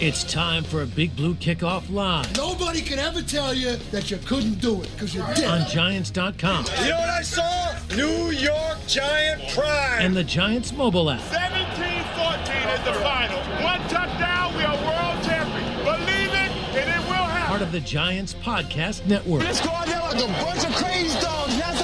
It's time for a Big Blue Kickoff Live Nobody can ever tell you that you couldn't do it because you did. on Giants.com You know what I saw? New York Giant pride. and the Giants mobile app. 17-14 is the final. One touchdown, we are world champions. Believe it, and it will happen. Part of the Giants Podcast Network. Let's go out there like a bunch of crazy dogs. Have some fun.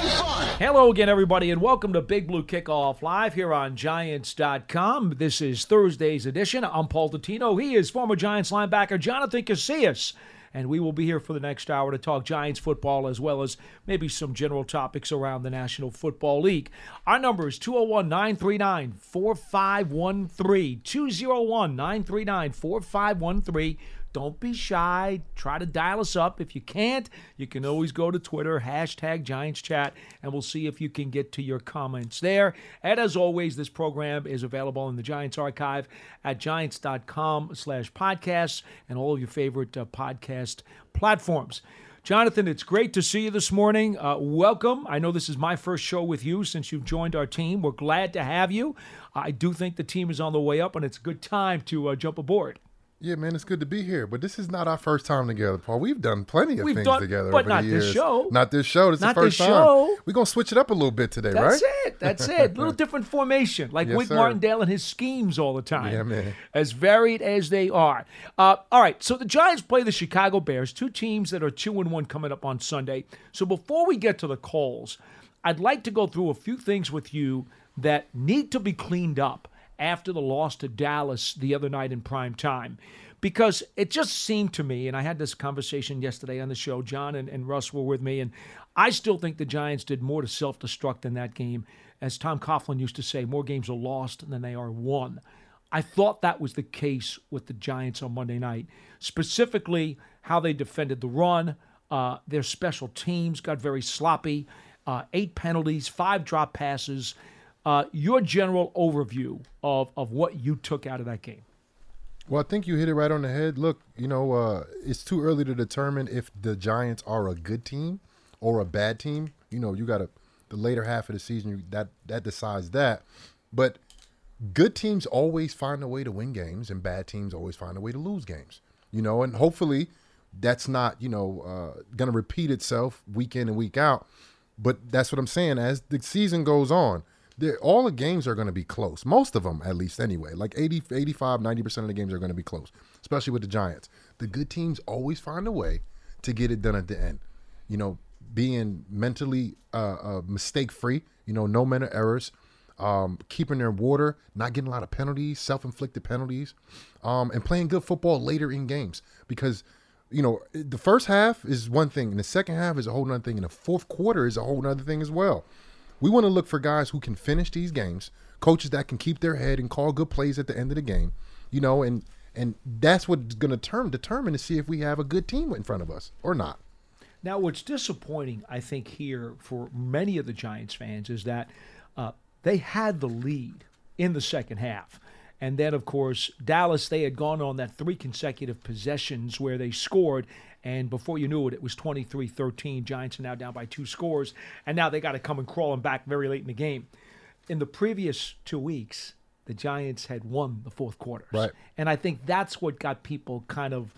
Hello again, everybody, and welcome to Big Blue Kickoff Live here on Giants.com. This is Thursday's edition. I'm Paul Dottino. He is former Giants linebacker Jonathan Casillas. And we will be here for the next hour to talk Giants football as well as maybe some general topics around the National Football League. Our number is 201 939 4513. 201 939 4513. Don't be shy. Try to dial us up. If you can't, you can always go to Twitter, hashtag Giants Chat, and we'll see if you can get to your comments there. And as always, this program is available in the Giants archive at giants.com slash podcasts and all of your favorite uh, podcast platforms. Jonathan, it's great to see you this morning. Uh, welcome. I know this is my first show with you since you've joined our team. We're glad to have you. I do think the team is on the way up, and it's a good time to uh, jump aboard. Yeah, man, it's good to be here. But this is not our first time together, Paul. We've done plenty of We've things done- together but over not the this years. show. Not this show. This is Not the first this time. show. We're gonna switch it up a little bit today, right? That's right? it. That's it. A little different formation, like Yes, Wink sir. Martindale and his schemes all the time. Yeah, man. As varied as they are. Uh, all right. So the Giants play the Chicago Bears, two teams that are two and one coming up on Sunday. So before we get to the calls, I'd like to go through a few things with you that need to be cleaned up after the loss to Dallas the other night in prime time. Because it just seemed to me, and I had this conversation yesterday on the show, John and, and Russ were with me, and I still think the Giants did more to self destruct in that game. As Tom Coughlin used to say, more games are lost than they are won. I thought that was the case with the Giants on Monday night, specifically how they defended the run. Uh, their special teams got very sloppy. Uh, eight penalties, five drop passes. Uh, your general overview of, of what you took out of that game. Well, I think you hit it right on the head. Look, you know, uh, it's too early to determine if the Giants are a good team or a bad team. You know, you got to the later half of the season that that decides that. But good teams always find a way to win games, and bad teams always find a way to lose games. You know, and hopefully that's not you know uh, going to repeat itself week in and week out. But that's what I'm saying. As the season goes on, all the games are going to be close. Most of them, at least, anyway. Like 80, 85, 90% of the games are going to be close, especially with the Giants. The good teams always find a way to get it done at the end. You know, being mentally uh, uh, mistake free, you know, no mental errors, um, keeping their water, not getting a lot of penalties, self inflicted penalties, um, and playing good football later in games. Because, you know, the first half is one thing, and the second half is a whole other thing, and the fourth quarter is a whole other thing as well. We want to look for guys who can finish these games, coaches that can keep their head and call good plays at the end of the game, you know, and and that's what's going to term determine to see if we have a good team in front of us or not. Now, what's disappointing, I think, here for many of the Giants fans is that uh, they had the lead in the second half. And then, of course, Dallas, they had gone on that three consecutive possessions where they scored. And before you knew it, it was 23 13. Giants are now down by two scores. And now they got to come and crawl crawling back very late in the game. In the previous two weeks, the Giants had won the fourth quarter. Right. And I think that's what got people kind of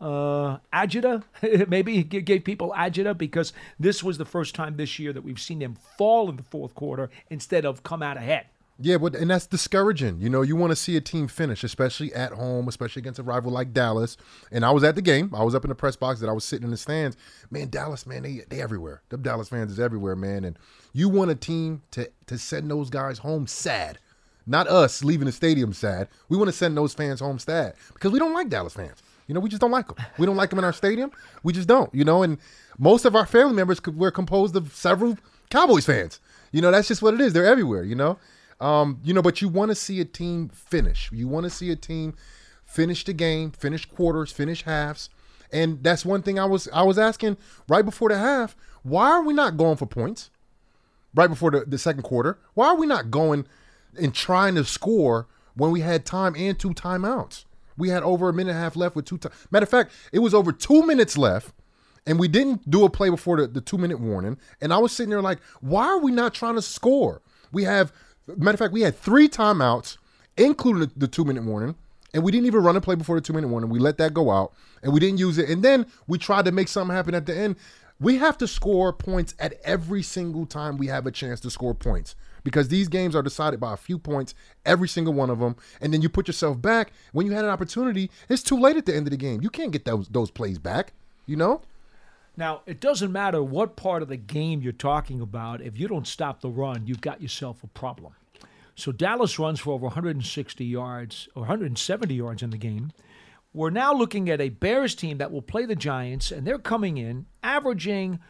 uh, agita. Maybe gave people agita because this was the first time this year that we've seen them fall in the fourth quarter instead of come out ahead. Yeah, but and that's discouraging. You know, you want to see a team finish, especially at home, especially against a rival like Dallas. And I was at the game. I was up in the press box that I was sitting in the stands. Man, Dallas, man, they they everywhere. The Dallas fans is everywhere, man. And you want a team to to send those guys home sad. Not us leaving the stadium sad. We want to send those fans home sad because we don't like Dallas fans. You know, we just don't like them. We don't like them in our stadium. We just don't. You know, and most of our family members were composed of several Cowboys fans. You know, that's just what it is. They're everywhere. You know. Um, you know, but you want to see a team finish. You want to see a team finish the game, finish quarters, finish halves. And that's one thing I was I was asking right before the half, why are we not going for points? Right before the, the second quarter. Why are we not going and trying to score when we had time and two timeouts? We had over a minute and a half left with two time. Matter of fact, it was over two minutes left, and we didn't do a play before the, the two minute warning. And I was sitting there like, why are we not trying to score? We have Matter of fact, we had three timeouts, including the, two minute warning, and we didn't even run a play before the two minute warning. We let that go out, and we didn't use it. And then we tried to make something happen at the end. We have to score points at every single time we have a chance to score points because these games are decided by a few points, every single one of them. And then you put yourself back when you had an opportunity. It's too late at the end of the game. You can't get those those plays back. You know. Now, it doesn't matter what part of the game you're talking about. If you don't stop the run, you've got yourself a problem. So Dallas runs for over 160 yards or 170 yards in the game. We're now looking at a Bears team that will play the Giants, and they're coming in averaging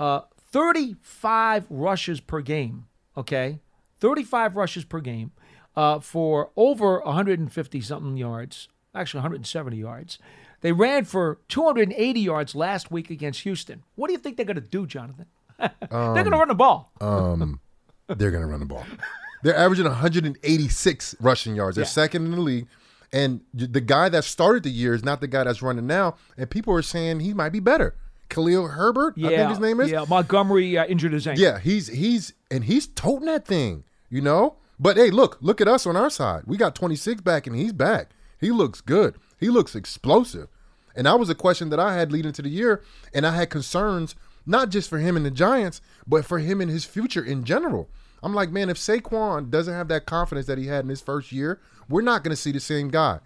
uh, 35 rushes per game. Okay, 35 rushes per game uh, for over 150 something yards, actually 170 yards. They ran for 280 yards last week against Houston. What do you think they're going to do, Jonathan? they're going to run the ball. Um, they're going to run the ball. They're averaging 186 rushing yards. They're Yeah. second in the league. And the guy that started the year is not the guy that's running now. And people are saying he might be better. Khalil Herbert, yeah, I think his name is. Yeah, Montgomery uh, injured his ankle. Yeah, he's he's and he's toting that thing, you know. But hey, look, look at us on our side. We got 26 back, and he's back. He looks good. He looks explosive. And that was a question that I had leading into the year, and I had concerns not just for him and the Giants, but for him and his future in general. I'm like, man, if Saquon doesn't have that confidence that he had in his first year, we're not going to see the same guy.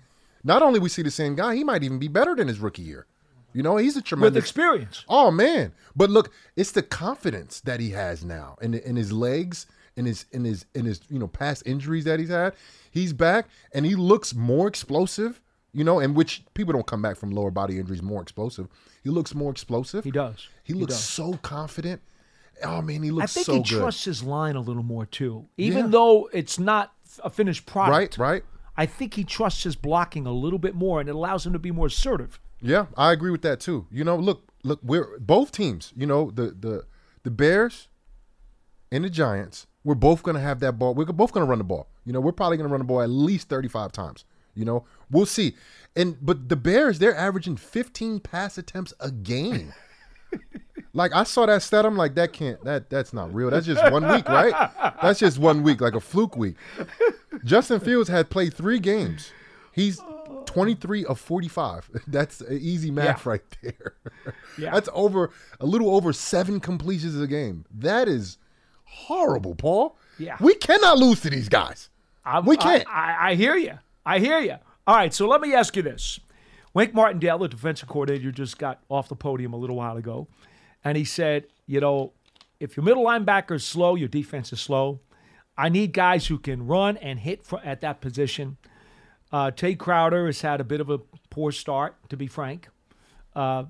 Not only we see the same guy, he might even be better than his rookie year. You know, he's a tremendous with experience. Oh man! But look, it's the confidence that he has now, in in his legs, in his in his in his you know past injuries that he's had. He's back, and he looks more explosive. You know, and which people don't come back from lower body injuries more explosive. He looks more explosive. He does. He He looks does. so confident. Oh man, he I think so he good. trusts his line a little more too, even Yeah. though it's not a finished product. Right, right. I think he trusts his blocking a little bit more, and it allows him to be more assertive. Yeah, I agree with that too. You know, look, look, we're both teams. You know, the the the Bears and the Giants. We're both going to have that ball. We're both going to run the ball. You know, we're probably going to run the ball at least thirty-five times. You know, we'll see. And but the Bears, they're averaging fifteen pass attempts a game. like I saw that stat, I'm like, that can't. That that's not real. That's just one week, right? That's just one week, like a fluke week. Justin Fields had played three games. He's 23 of 45. That's an easy math Yeah. right there. Yeah. That's over a little over seven completions a game. That is horrible, Paul. Yeah. We cannot lose to these guys. I'm- we can't. I, I, I hear you. I hear you. All right, so let me ask you this: Wink Martindale, the defensive coordinator, just got off the podium a little while ago, and he said, you know, if your middle linebacker is slow, your defense is slow. I need guys who can run and hit at that position. Uh, Tae Crowder has had a bit of a poor start, to be frank. Uh,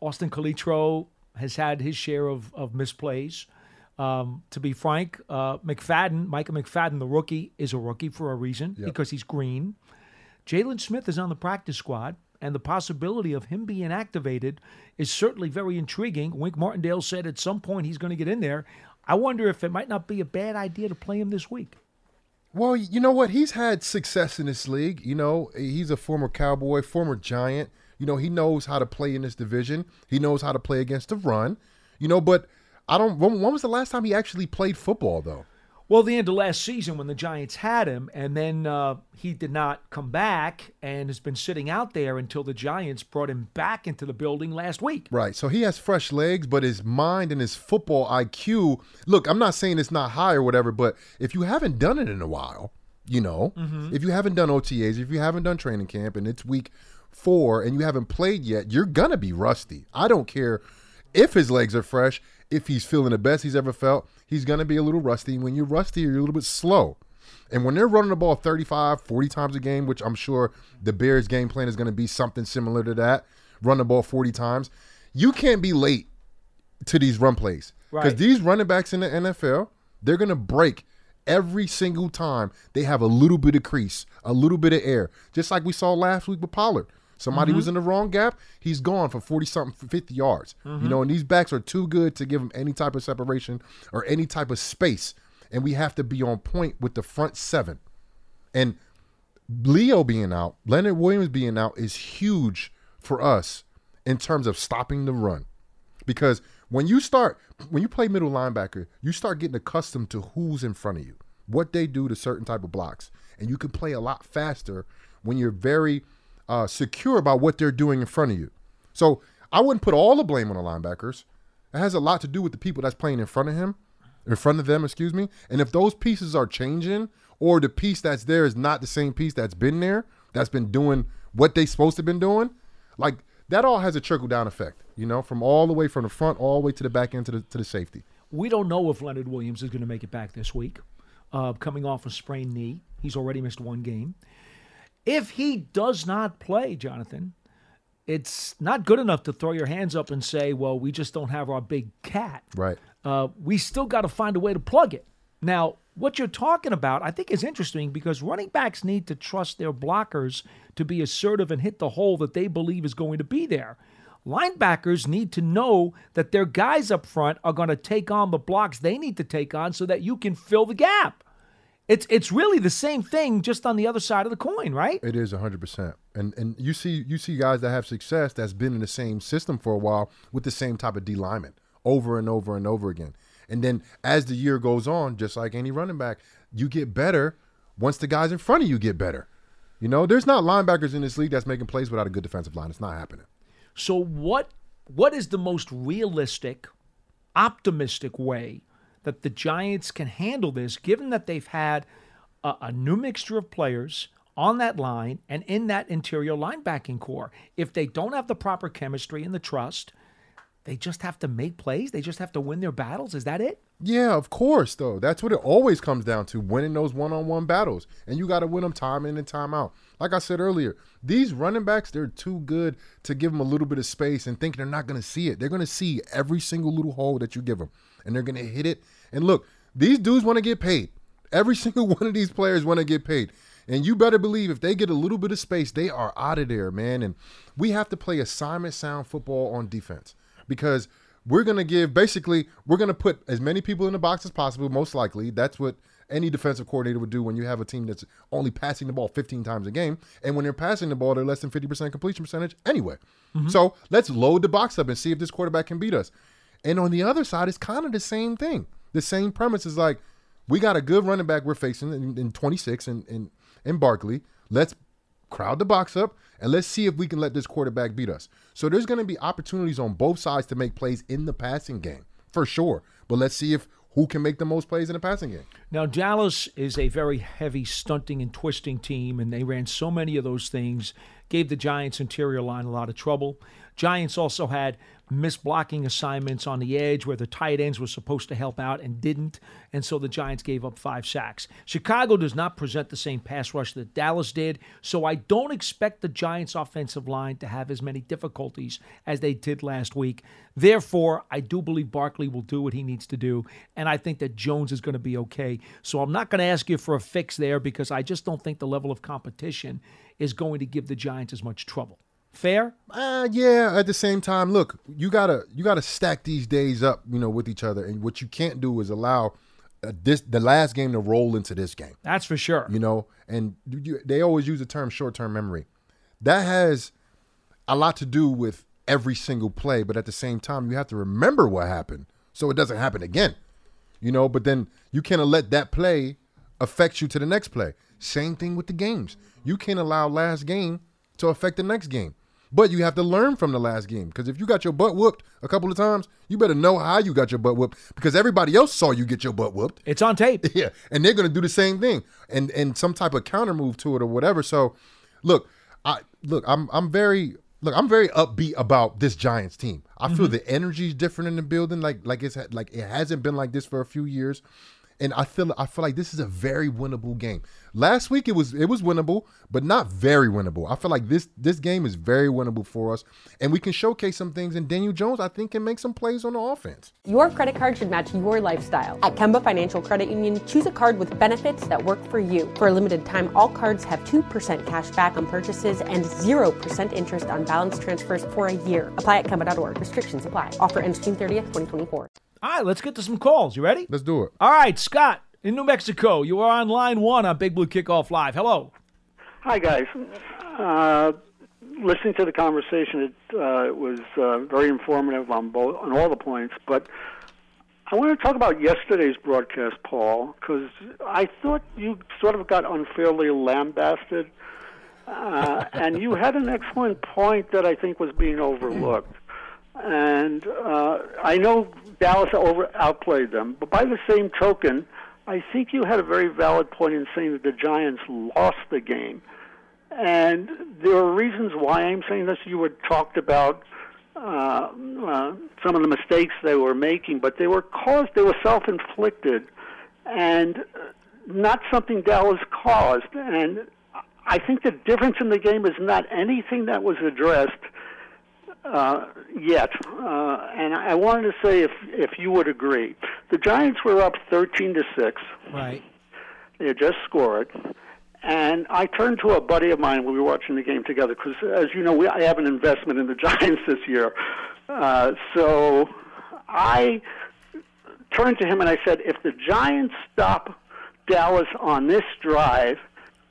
Austin Calitro has had his share of, of misplays. Um, to be frank, uh, McFadden, Micah McFadden, the rookie, is a rookie for a reason because he's green. Jaylon Smith is on the practice squad, and the possibility of him being activated is certainly very intriguing. Wink Martindale said at some point he's going to get in there. I wonder if it might not be a bad idea to play him this week. Well, you know what? He's had success in this league. You know, he's a former Cowboy, former Giant. You know, he knows how to play in this division. He knows how to play against the run. You know, but I don't. When, was the last time he actually played football, though? Well, the end of last season when the Giants had him, and then uh, he did not come back and has been sitting out there until the Giants brought him back into the building last week. Right. So he has fresh legs, but his mind and his football IQ. Look, I'm not saying it's not high or whatever, but if you haven't done it in a while, you know, if you haven't done OTAs, if you haven't done training camp, and it's week four and you haven't played yet, you're gonna be rusty. I don't care if his legs are fresh, if he's feeling the best he's ever felt, he's gonna be a little rusty. When you're rusty, you're a little bit slow. And when they're running the ball 35, 40 times a game, which I'm sure the Bears game plan is going to be something similar to that, run the ball 40 times, you can't be late to these run plays. Because Right. these running backs in the NFL, they're going to break every single time they have a little bit of crease, a little bit of air. Just like we saw last week with Pollard. Somebody was mm-hmm. in the wrong gap, he's gone for 40 something, 50 yards. You mm-hmm. know, and these backs are too good to give him any type of separation or any type of space. And we have to be on point with the front seven. And Leo being out, Leonard Williams being out is huge for us in terms of stopping the run. Because when you start, when you play middle linebacker, you start getting accustomed to who's in front of you, what they do to certain type of blocks. And you can play a lot faster when you're very uh, secure about what they're doing in front of you. So I wouldn't put all the blame on the linebackers. It has a lot to do with the people that's playing in front of him, in front of them, excuse me. And if those pieces are changing, or the piece that's there is not the same piece that's been there, that's been doing what they supposed to been doing, like that all has a trickle down effect, you know, from all the way from the front all the way to the back end to the to the safety. We don't know if Leonard Williams is going to make it back this week, uh, coming off a sprained knee. He's already missed one game. If he does not play, Jonathan, it's not good enough to throw your hands up and say, well, we just don't have our big cat. Right. Uh, we still got to find a way to plug it. Now, what you're talking about, I think, is interesting because running backs need to trust their blockers to be assertive and hit the hole that they believe is going to be there. Linebackers need to know that their guys up front are going to take on the blocks they need to take on so that you can fill the gap. It's it's really the same thing, just on the other side of the coin, right? It is hundred percent, and and you see you see guys that have success that's been in the same system for a while with the same type of D lineman over and over and over again. And then as the year goes on, just like any running back, you get better once the guys in front of you get better. You know, there's not linebackers in this league that's making plays without a good defensive line. It's not happening. So what what is the most realistic, optimistic way that the Giants can handle this, given that they've had a, a new mixture of players on that line and in that interior linebacking corps? If they don't have the proper chemistry and the trust, they just have to make plays. They just have to win their battles. Is that it? Yeah, of course, though. That's what it always comes down to winning those one on one battles. And you got to win them time in and time out. Like I said earlier, these running backs, they're too good to give them a little bit of space and think they're not going to see it. They're going to see every single little hole that you give them, and they're going to hit it. And look, these dudes want to get paid. Every single one of these players want to get paid. And you better believe if they get a little bit of space, they are out of there, man. And we have to play assignment sound football on defense because we're going to give basically we're going to put as many people in the box as possible most likely that's what any defensive coordinator would do when you have a team that's only passing the ball 15 times a game and when they're passing the ball they're less than 50% completion percentage anyway mm-hmm. so let's load the box up and see if this quarterback can beat us and on the other side it's kind of the same thing the same premise is like we got a good running back we're facing in, in 26 in, in, in barkley let's crowd the box up and let's see if we can let this quarterback beat us. So there's going to be opportunities on both sides to make plays in the passing game for sure. But let's see if who can make the most plays in the passing game. Now, Dallas is a very heavy stunting and twisting team, and they ran so many of those things, gave the Giants' interior line a lot of trouble. Giants also had missed blocking assignments on the edge where the tight ends were supposed to help out and didn't, and so the Giants gave up five sacks. Chicago does not present the same pass rush that Dallas did, so I don't expect the Giants' offensive line to have as many difficulties as they did last week. Therefore, I do believe Barkley will do what he needs to do, and I think that Jones is going to be okay. So I'm not going to ask you for a fix there because I just don't think the level of competition is going to give the Giants as much trouble. Fair? Uh, yeah. At the same time, look, you gotta you gotta stack these days up, you know, with each other. And what you can't do is allow uh, this the last game to roll into this game. That's for sure. You know, and you, they always use the term short term memory. That has a lot to do with every single play, but at the same time, you have to remember what happened so it doesn't happen again. you know. But then you can't let that play affect you to the next play. Same thing with the games. You can't allow last game to affect the next game. But you have to learn from the last game because if you got your butt whooped a couple of times, you better know how you got your butt whooped because everybody else saw you get your butt whooped. It's on tape. Yeah, and they're going to do the same thing and and some type of counter move to it or whatever. So, look, I look, I'm I'm very look, I'm very upbeat about this Giants team. I feel mm-hmm. the energy is different in the building, like like it's like it hasn't been like this for a few years, and I feel I feel like this is a very winnable game. Last week it was it was winnable, but not very winnable. I feel like this this game is very winnable for us, and we can showcase some things. And Daniel Jones, I think, can make some plays on the offense. Your credit card should match your lifestyle. At Kemba Financial Credit Union, choose a card with benefits that work for you. For a limited time, all cards have 2% cash back on purchases and 0% interest on balance transfers for a year. Apply at Kemba.org. Restrictions apply. Offer ends June 30th, 2024. All right, let's get to some calls. You ready? Let's do it. All right, Scott in New Mexico. You are on line one on Big Blue Kickoff Live. Hello. Hi, guys. Uh, listening to the conversation, it, uh, it was uh, very informative on both on all the points. But I want to talk about yesterday's broadcast, Paul, because I thought you sort of got unfairly lambasted, uh, and you had an excellent point that I think was being overlooked. And uh, I know Dallas over outplayed them, but by the same token, I think you had a very valid point in saying that the Giants lost the game. And there are reasons why I'm saying this. You had talked about uh, uh, some of the mistakes they were making, but they were caused, they were self inflicted and not something Dallas caused. And I think the difference in the game is not anything that was addressed uh, yet. Uh, and I wanted to say if if you would agree, the Giants were up thirteen to six. Right. They had just scored. And I turned to a buddy of mine when we were watching the game together because, as you know, we, I have an investment in the Giants this year. Uh, so I turned to him and I said, if the Giants stop Dallas on this drive,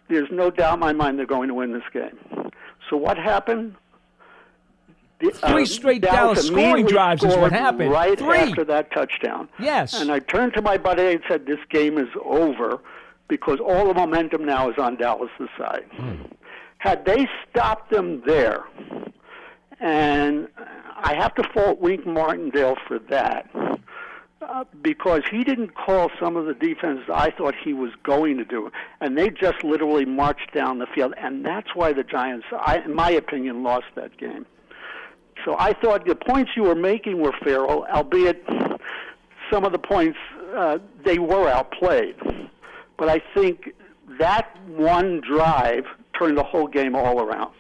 there's no doubt in my mind they're going to win this game. So what happened? Three straight Dallas scoring drives is what happened. Right Three. after that touchdown. Yes. And I turned to my buddy and said, "This game is over because all the momentum now is on Dallas' side." Had they stopped them there, and I have to fault Wink Martindale for that. Uh, because he didn't call some of the defenses I thought he was going to do, and they just literally marched down the field, and that's why the Giants, I, in my opinion, lost that game. So I thought the points you were making were fair, albeit some of the points uh, they were outplayed. But I think that one drive turned the whole game all around.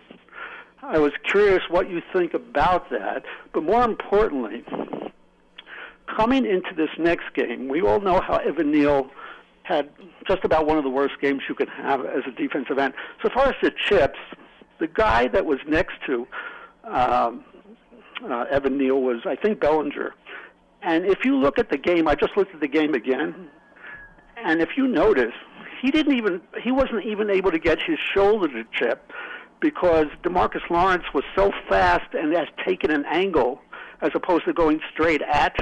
I was curious what you think about that, but more importantly, coming into this next game, we all know how Evan Neal had just about one of the worst games you could have as a defensive end. So far as the chips, the guy that was next to um, uh, Evan Neal was, I think, Bellinger. And if you look at the game, I just looked at the game again, and if you notice, he didn't even he wasn't even able to get his shoulder to chip because Demarcus Lawrence was so fast and has taken an angle as opposed to going straight at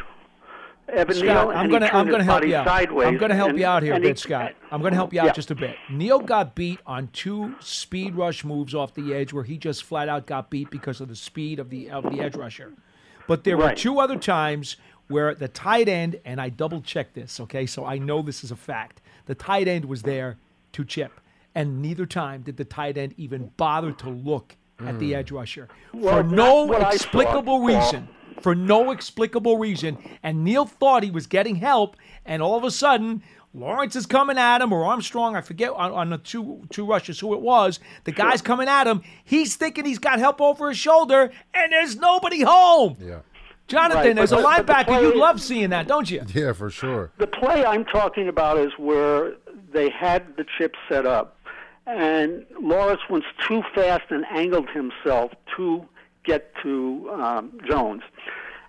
Evan Scott, and I'm going to I'm going to help you out. Sideways I'm going to help and- you out here a and he- bit, Scott. I'm going to help you out Yeah. just a bit. Neal got beat on two speed rush moves off the edge where he just flat out got beat because of the speed of the of the edge rusher. But there were two other times where the tight end and I double checked this, okay? So I know this is a fact. The tight end was there to chip, and neither time did the tight end even bother to look at the hmm. edge rusher Well, for no that's what I explicable thought, Paul. reason for no explicable reason. And Neal thought he was getting help, and all of a sudden, Lawrence is coming at him, or Armstrong, I forget on, on the two two rushes who it was. The guy's coming at him. He's thinking he's got help over his shoulder, and there's nobody home. Yeah. Jonathan, Right, as a but- but the linebacker, play- you love seeing that, don't you? Yeah, for sure. The play I'm talking about is where they had the chip set up, and Lawrence was too fast and angled himself to get to um, Jones.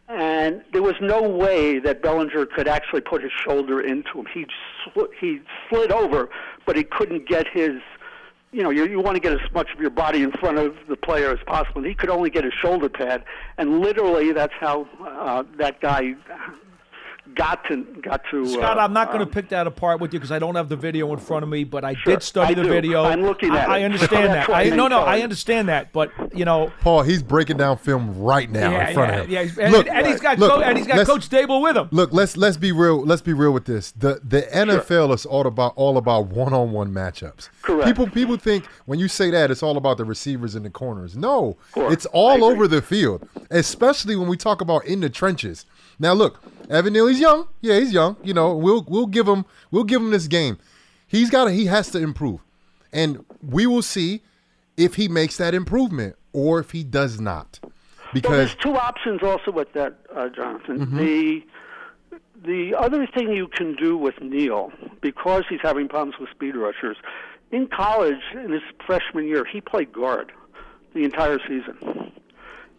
And there was no way that Bellinger could actually put his shoulder into him. He sl- he slid over, but he couldn't get his. You know, you, you want to get as much of your body in front of the player as possible. He could only get his shoulder pad, and literally that's how uh, that guy got to got to. Scott, uh, I'm not going um, to pick that apart with you because I don't have the video in front of me, but I Sure, did study I the do. video. I'm looking at I, I understand that. I, I no, no, saw I understand that, but you know, Paul, he's breaking down film right now yeah, in front yeah, of him. yeah, he's- and, look, and he's got look, Co- and he's got Coach Daboll with him. Look, let's let's be real. Let's be real with this. The the NFL is all about all about one on one matchups. Correct. People people think when you say that it's all about the receivers and the corners. No, course. it's all over the field, especially when we talk about in the trenches. Now look, Evan Neal, he's young. Yeah, he's young. You know, we'll we'll give him we'll give him this game. He's got to he has to improve, and we will see if he makes that improvement or if he does not. Well, Because there's two options also with that, uh, Jonathan. Mhm. The the other thing you can do with Neal, because he's having problems with speed rushers, in college in his freshman year, he played guard the entire season.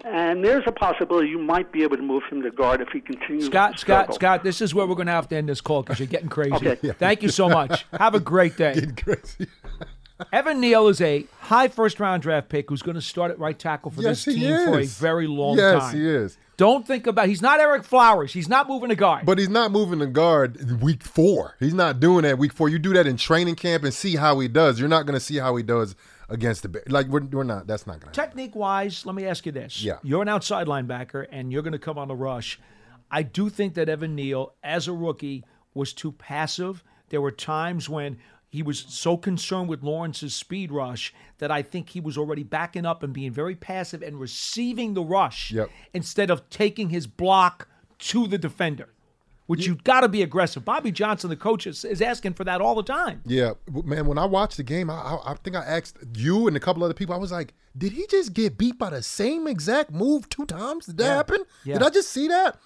And there's a possibility you might be able to move him to guard if he continues. Scott, to Scott. Scott, this is where we're going to have to end this call because you're getting crazy. Okay. Yeah. Thank you so much. Have a great day. Getting crazy. Evan Neal is a high first round draft pick who's going to start at right tackle for Yes, this he team for a very long Yes, time. he is. Don't think about. He's not Ereck Flowers. He's not moving a guard. But he's not moving the guard in week four. He's not doing that week four. You do that in training camp and see how he does. You're not going to see how he does against the. Like we're, we're not. That's not going to. Technique wise, let me ask you this. Yeah. You're an outside linebacker and you're going to come on the rush. I do think that Evan Neal, as a rookie, was too passive. There were times when he was so concerned with Lawrence's speed rush that I think he was already backing up and being very passive and receiving the rush Yep. instead of taking his block to the defender, which you have got to be aggressive. Bobby Johnson, the coach, is, is asking for that all the time. Yeah, man. When I watched the game, I, I, I think I asked you and a couple other people. I was like, "Did he just get beat by the same exact move two times? Did that Yeah. happen? Yeah. Did I just see that?"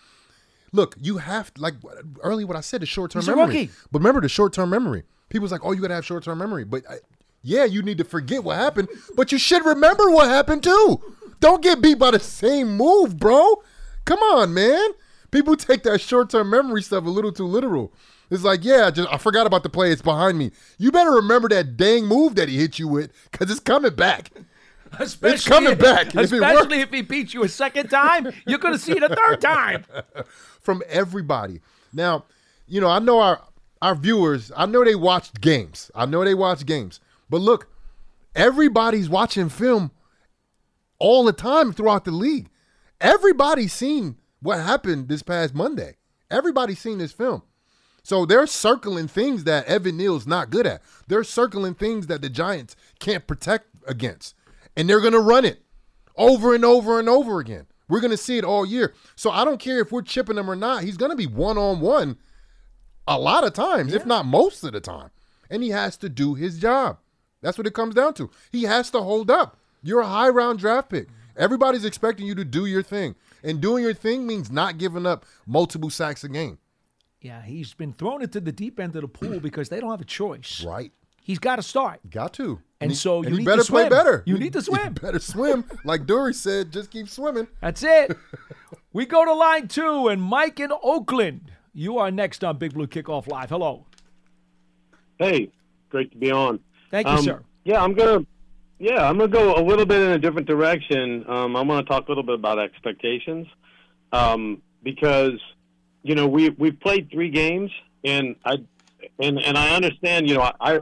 Look, you have like early what I said is short term memory. rookie. But remember the short term memory. People's like, "Oh, you gotta have short term memory," but I, yeah, you need to forget what happened, but you should remember what happened too. Don't get beat by the same move, bro. Come on, man. People take that short term memory stuff a little too literal. It's like, yeah, I just I forgot about the play. It's behind me. You better remember that dang move that he hit you with, because it's coming back. Especially coming if- back. If Especially if he beats you a second time, you're going to see it a third time. from everybody. Now, you know, I know our our viewers, I know they watched games. I know they watch games. But look, everybody's watching film all the time throughout the league. Everybody's seen what happened this past Monday. Everybody's seen this film. So they're circling things that Evan Neal's not good at. They're circling things that the Giants can't protect against. And they're going to run it over and over and over again. We're going to see it all year. So I don't care if we're chipping him or not. He's going to be one on one a lot of times, if not most of the time. And he has to do his job. That's what it comes down to. He has to hold up. You're a high round draft pick. Everybody's expecting you to do your thing. And doing your thing means not giving up multiple sacks a game. Yeah, he's been thrown into the deep end of the pool because they don't have a choice. Right. He's got to start. Got to. And he- so and you he need better to swim. play better. You He- need to he swim. better swim. Like Dory said, just keep swimming. That's it. we go to line two, and Mike in Oakland. You are next on Big Blue Kickoff Live. Hello. Hey, great to be on. Thank you, Um, sir. Yeah, I'm gonna. Yeah, I'm gonna go a little bit in a different direction. Um, I'm gonna talk a little bit about expectations, um, because you know we we've played three games, and I and and I understand. You know, I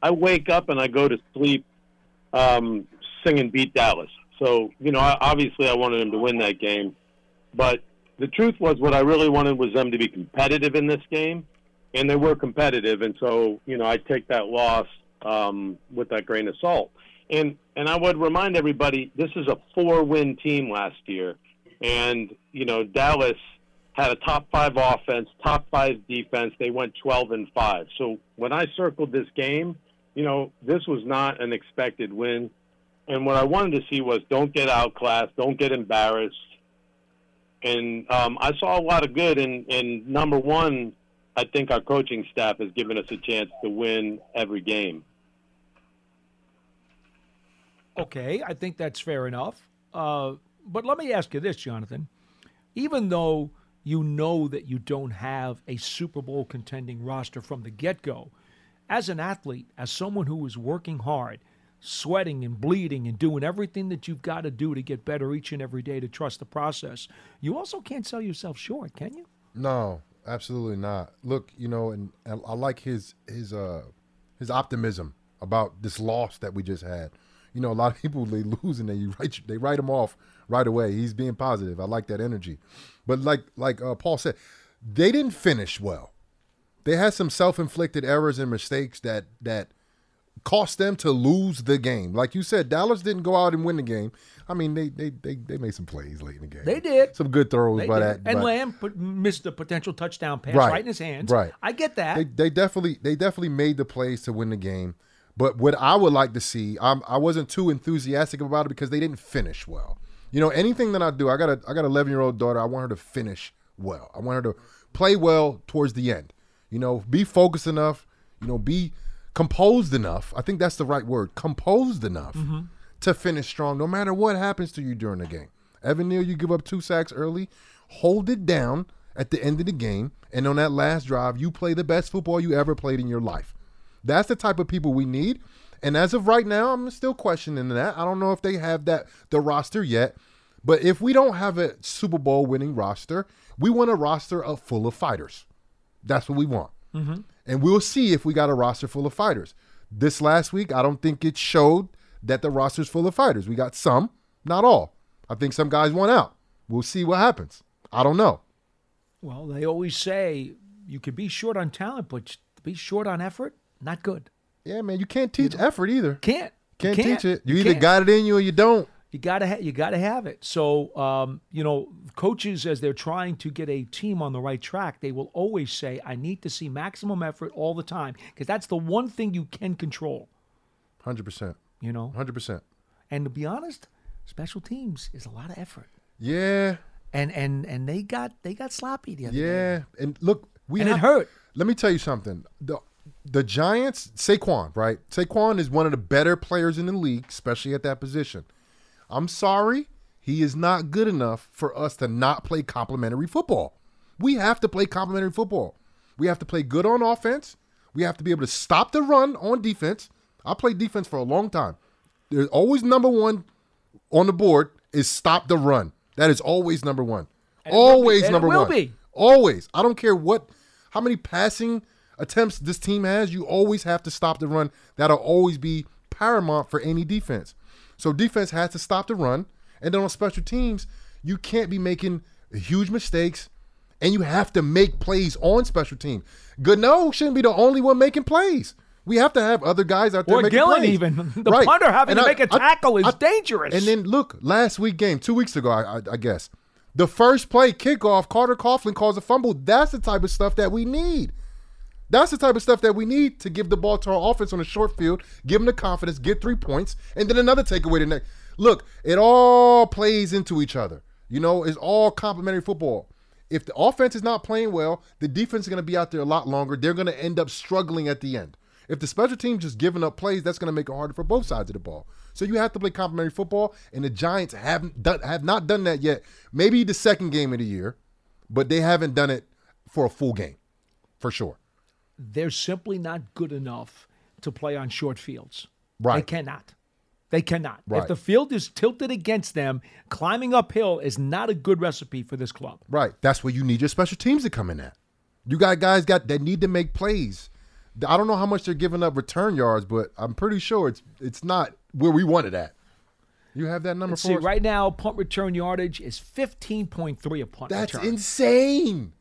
I wake up and I go to sleep um, singing "Beat Dallas." So you know, I, obviously I wanted them to win that game, but the truth was what I really wanted was them to be competitive in this game, and they were competitive. And so you know, I take that loss um, with that grain of salt. And and I would remind everybody, this is a four-win team last year, and you know Dallas had a top five offense, top five defense. They went 12 and five. So when I circled this game, you know this was not an expected win. And what I wanted to see was don't get outclassed, don't get embarrassed. And um, I saw a lot of good. And, and number one, I think our coaching staff has given us a chance to win every game. Okay, I think that's fair enough. Uh, but let me ask you this, Jonathan. Even though you know that you don't have a Super Bowl contending roster from the get go, as an athlete, as someone who is working hard, sweating and bleeding and doing everything that you've got to do to get better each and every day to trust the process, you also can't sell yourself short, can you? No, Absolutely not. Look, you know, and, and I like his his uh his optimism about this loss that we just had. You know, a lot of people they lose and they write they write him off right away. He's being positive. I like that energy. But like like uh, Paul said, they didn't finish well. They had some self-inflicted errors and mistakes that that cost them to lose the game. Like you said, Dallas didn't go out and win the game. I mean, they they they, they made some plays late in the game. They did. some good throws They by did. that. and but- Lamb put, missed a potential touchdown pass Right. right, in his hands. Right. I get that. They, they definitely they definitely made the plays to win the game. But what I would like to see, I'm, I wasn't too enthusiastic about it because they didn't finish well. You know, anything that I do, I got a I got an 11 year old daughter. I want her to finish well. I want her to play well towards the end. You know, be focused enough. You know, be composed enough. I think that's the right word. Composed enough Mhm. to finish strong, no matter what happens to you during the game. Evan Neal, you give up two sacks early, hold it down at the end of the game, and on that last drive, you play the best football you ever played in your life. That's the type of people we need. And as of right now, I'm still questioning that. I don't know if they have that the roster yet. But if we don't have a Super Bowl winning roster, we want a roster of full of fighters. That's what we want. Mhm. And we'll see if we got a roster full of fighters. This last week, I don't think it showed that the roster's full of fighters. We got some, not all. I think some guys went out. We'll see what happens. I don't know. Well, they always say you could be short on talent, but be short on effort, not good. Yeah, man, you can't teach effort either. Can't. Can't, can't. teach it. You, You either can't. got it in you or you don't. You gotta ha- you gotta have it. So um, you know, coaches as they're trying to get a team on the right track, they will always say, "I need to see maximum effort all the time," because that's the one thing you can control. 100%. You know, 100%. And to be honest, special teams is a lot of effort. Yeah. And and and they got they got sloppy the other day. Yeah, and look, we And it hurt. Let me tell you something. The the Giants, Saquon, right? Saquon is one of the better players in the league, especially at that position. I'm sorry, he is not good enough for us to not play complementary football. We have to play complementary football. We have to play good on offense. We have to be able to stop the run on defense. I played defense for a long time. There's always number one on the board is stop the run. That is always number one. And it will be- always number will one. be. Always. I don't care what how many passing attempts this team has, you always have to stop the run. That'll always be paramount for any defense. So defense has to stop the run. And then on special teams, you can't be making huge mistakes and you have to make plays on special team. Gano shouldn't be the only one making plays. We have to have other guys out there Or making Gillan plays. even. The punter having to make a tackle is dangerous. And then look, last week game, two weeks ago, I, I, I guess, the first play kickoff, Carter Coughlin calls a fumble. That's the type of stuff that we need. That's the type of stuff that we need to give the ball to our offense on a short field, give them the confidence, get three points, and then another takeaway the next. Look, it all plays into each other. You know, it's all complementary football. If the offense is not playing well, the defense is going to be out there a lot longer. They're going to end up struggling at the end. If the special team just giving up plays, that's going to make it harder for both sides of the ball. So you have to play complementary football, and the Giants haven't done have not done that yet. Maybe the second game of the year, but they haven't done it for a full game, for sure. They're simply not good enough to play on short fields. Right. They cannot. They cannot. Right. If the field is tilted against them, climbing uphill is not a good recipe for this club. Right. That's where you need your special teams to come in at. You got guys got that need to make plays. I don't know how much they're giving up return yards, but I'm pretty sure it's it's not where we want it at. You have that number Let's for see, us? right now, punt return yardage is 15.3 a punt That's return. insane.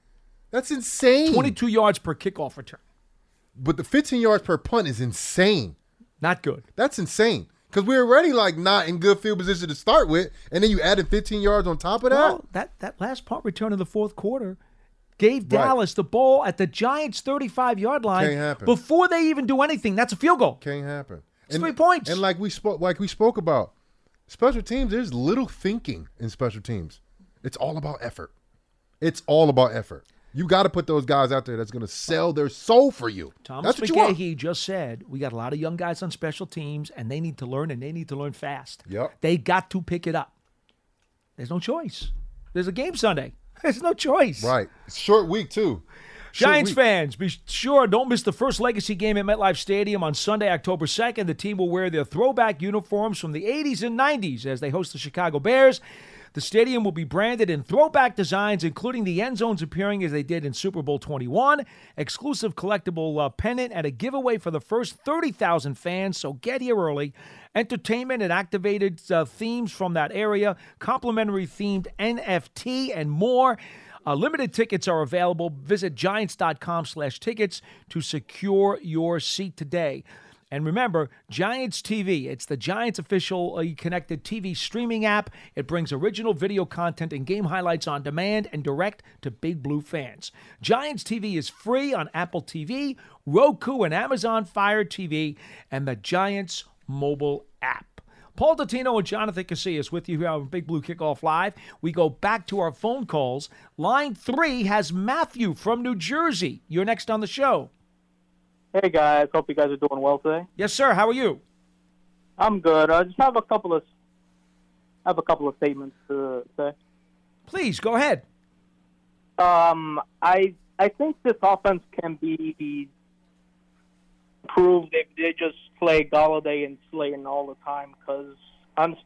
That's insane. 22 yards per kickoff return. But the 15 yards per punt is insane. Not good. That's insane. Because we're already like not in good field position to start with, and then you added 15 yards on top of that. Well, that, that last punt return in the fourth quarter gave Right. Dallas the ball at the Giants' 35 yard line Can't happen. before they even do anything. That's a field goal. Can't happen. It's three points. And like we spoke, like we spoke about, special teams. There's little thinking in special teams. It's all about effort. It's all about effort. You got to put those guys out there that's going to sell their soul for you. Thomas that's what you want. McGaughey just said we got a lot of young guys on special teams, and they need to learn, and they need to learn fast. Yep. They got to pick it up. There's no choice. There's a game Sunday. There's no choice. Right. Short week too. Short Giants week. fans, be sure don't miss the first legacy game at MetLife Stadium on Sunday, October 2nd. The team will wear their throwback uniforms from the 80s and 90s as they host the Chicago Bears. The stadium will be branded in throwback designs, including the end zones appearing as they did in Super Bowl 21, exclusive collectible uh, pennant, and a giveaway for the first 30,000 fans. So get here early. Entertainment and activated uh, themes from that area, complimentary themed NFT, and more. Uh, limited tickets are available. Visit giants.com slash tickets to secure your seat today. And remember, Giants TV, it's the Giants official uh, connected TV streaming app. It brings original video content and game highlights on demand and direct to Big Blue fans. Giants TV is free on Apple TV, Roku, and Amazon Fire TV, and the Giants mobile app. Paul Dottino and Jonathan Casillas with you here on Big Blue Kickoff Live. We go back to our phone calls. Line three has Matthew from New Jersey. You're next on the show. Hey guys, hope you guys are doing well today. Yes, sir. How are you? I'm good. I just have a couple of I have a couple of statements to say. Please go ahead. Um, I I think this offense can be improved if they just play Golladay and Slayton all the time because on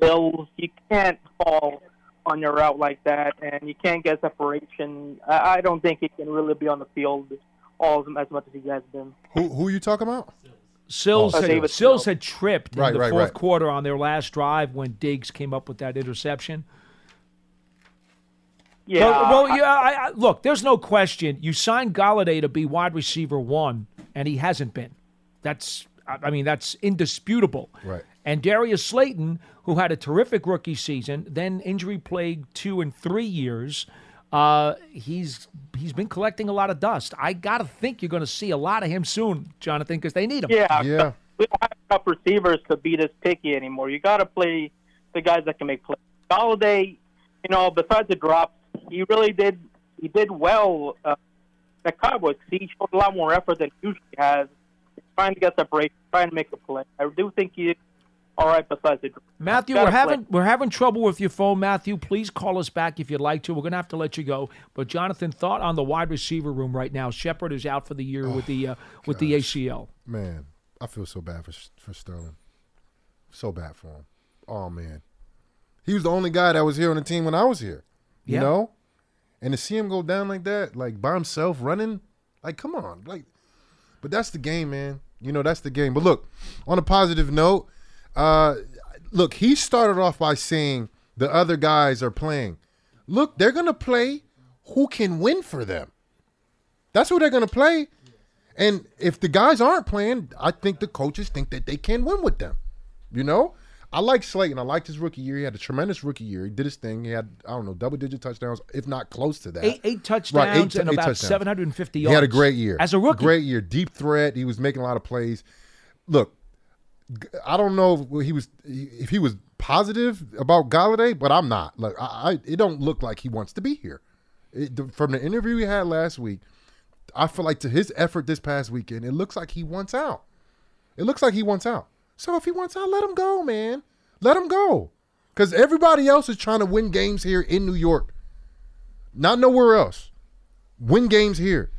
Sills you can't fall on your route like that and you can't get separation. I, I don't think he can really be on the field all of them as much as he has been. Who who are you talking about? Sills, Oh, had, Sills Sills. had tripped Right, in the right, fourth right. quarter on their last drive when Diggs came up with that interception. Yeah. Well, well, yeah. I, I, look, there's no question. You signed Golladay to be wide receiver one, and he hasn't been. That's, I I mean, that's indisputable. Right. And Darius Slayton, who had a terrific rookie season, then injury plagued two and three years. Uh, he's he's been collecting a lot of dust. I gotta think you're going to see a lot of him soon, Jonathan, because they need him. Yeah, Yeah. we don't have enough receivers to be this picky anymore. You got to play the guys that can make plays. Golladay, you know, besides the drops, he really did he did well. Uh, the Cowboys, he showed a lot more effort than he usually has, trying to get separation, trying to make a play. I do think he all right besides the. Matthew, we're play. having we're having trouble with your phone, Matthew. Please call us back if you'd like to. We're gonna have to let you go. But Jonathan, thought on the wide receiver room right now. Shepard is out for the year with the uh, with the ACL. Man, I feel so bad for for Sterling. So bad for him. Oh man, he was the only guy that was here on the team when I was here. You Yeah. know, and to see him go down like that, like by himself running, like come on, like. But that's the game, man. You know that's the game. But look, on a positive note, uh, look, he started off by saying the other guys are playing. Look, they're gonna play who can win for them. That's who they're gonna play. And if the guys aren't playing, I think the coaches think that they can win with them. You know? I like Slayton. I liked his rookie year. He had a tremendous rookie year. He did his thing. He had, I don't know, double digit touchdowns, if not close to that. Eight eight touchdowns Right, eight- and eight about seven hundred and fifty He had a great year. as a rookie. Great year. Deep threat. He was making a lot of plays. Look, I don't know if he was if he was positive about Golladay, but I'm not. Like I, it don't look like he wants to be here. It, from the interview we had last week, I feel like to his effort this past weekend, it looks like he wants out. It looks like he wants out. So if he wants out, let him go, man. Let him go. Because everybody else is trying to win games here in New York. Not nowhere else. Win games here.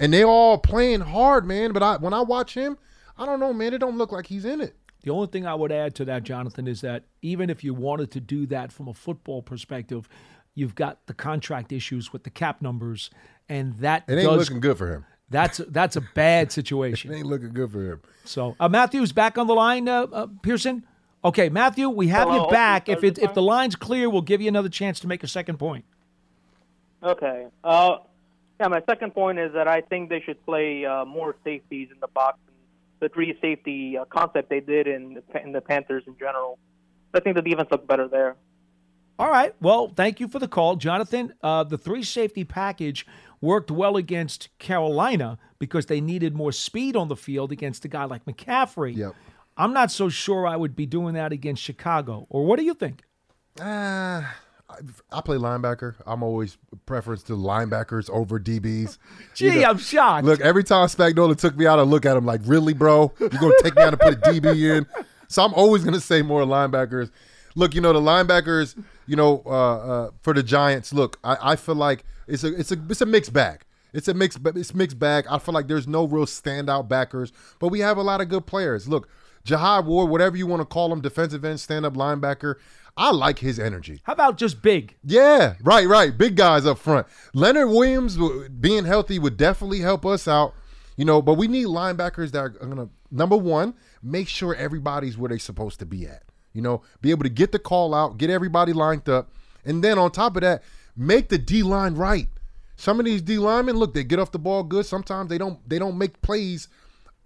And they all playing hard, man. But I when I watch him, I don't know, man. It don't look like he's in it. The only thing I would add to that, Jonathan, is that even if you wanted to do that from a football perspective, you've got the contract issues with the cap numbers, and that It ain't does looking good for him. that's that's a bad It situation. ain't looking good for him. So uh, Matthew's back on the line, uh, uh, Pearson. Okay, Matthew, we have Hello, you back. If it, it if the line's clear, we'll give you another chance to make a second point. Okay. Uh, yeah, my second point is that I think they should play uh, more safeties in the box. The three safety uh, concept they did in the, in the Panthers in general. I think the defense looked better there. All right. Well, thank you for the call, Jonathan. Uh, the three safety package worked well against Carolina because they needed more speed on the field against a guy like McCaffrey. Yep. I'm not so sure I would be doing that against Chicago. Or what do you think? Ah, I, I play linebacker. I'm always preference to linebackers over DBs. Gee, You know, I'm shocked. Look, every time Spagnuolo took me out, I look at him like, really, bro? You're gonna take me out and put a DB in? So I'm always gonna say more linebackers. Look, you know the linebackers. You know, uh, uh, for the Giants. Look, I, I feel like it's a it's a it's a mixed bag. It's a mixed it's mixed bag. I feel like there's no real standout backers, but we have a lot of good players. Look, Jihad Ward, whatever you want to call him, defensive end, stand up linebacker. I like his energy. How about just big? Yeah, right, right. Big guys up front. Leonard Williams being healthy would definitely help us out. You know, but we need linebackers that are gonna number one, make sure everybody's where they're supposed to be at. You know, be able to get the call out, get everybody lined up, and then on top of that, make the D line right. Some of these D linemen, look, they get off the ball good. Sometimes they don't they don't make plays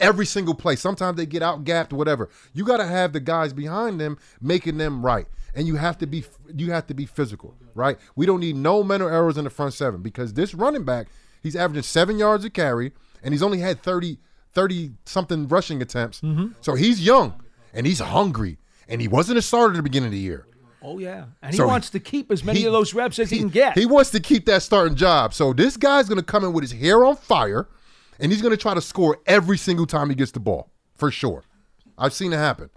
every single play. Sometimes they get out gapped, whatever. You got to have the guys behind them making them right, and you have to be you have to be physical, right? We don't need no mental errors in the front seven because this running back, he's averaging seven yards a carry, and he's only had 30, 30 something rushing attempts. Mm-hmm. So he's young and he's hungry, and he wasn't a starter at the beginning of the year. Oh yeah, and he So wants to keep as many he- of those reps as he, can get. He wants to keep that starting job. So this guy's going to come in with his hair on fire, and he's going to try to score every single time he gets the ball, for sure. I've seen it happen.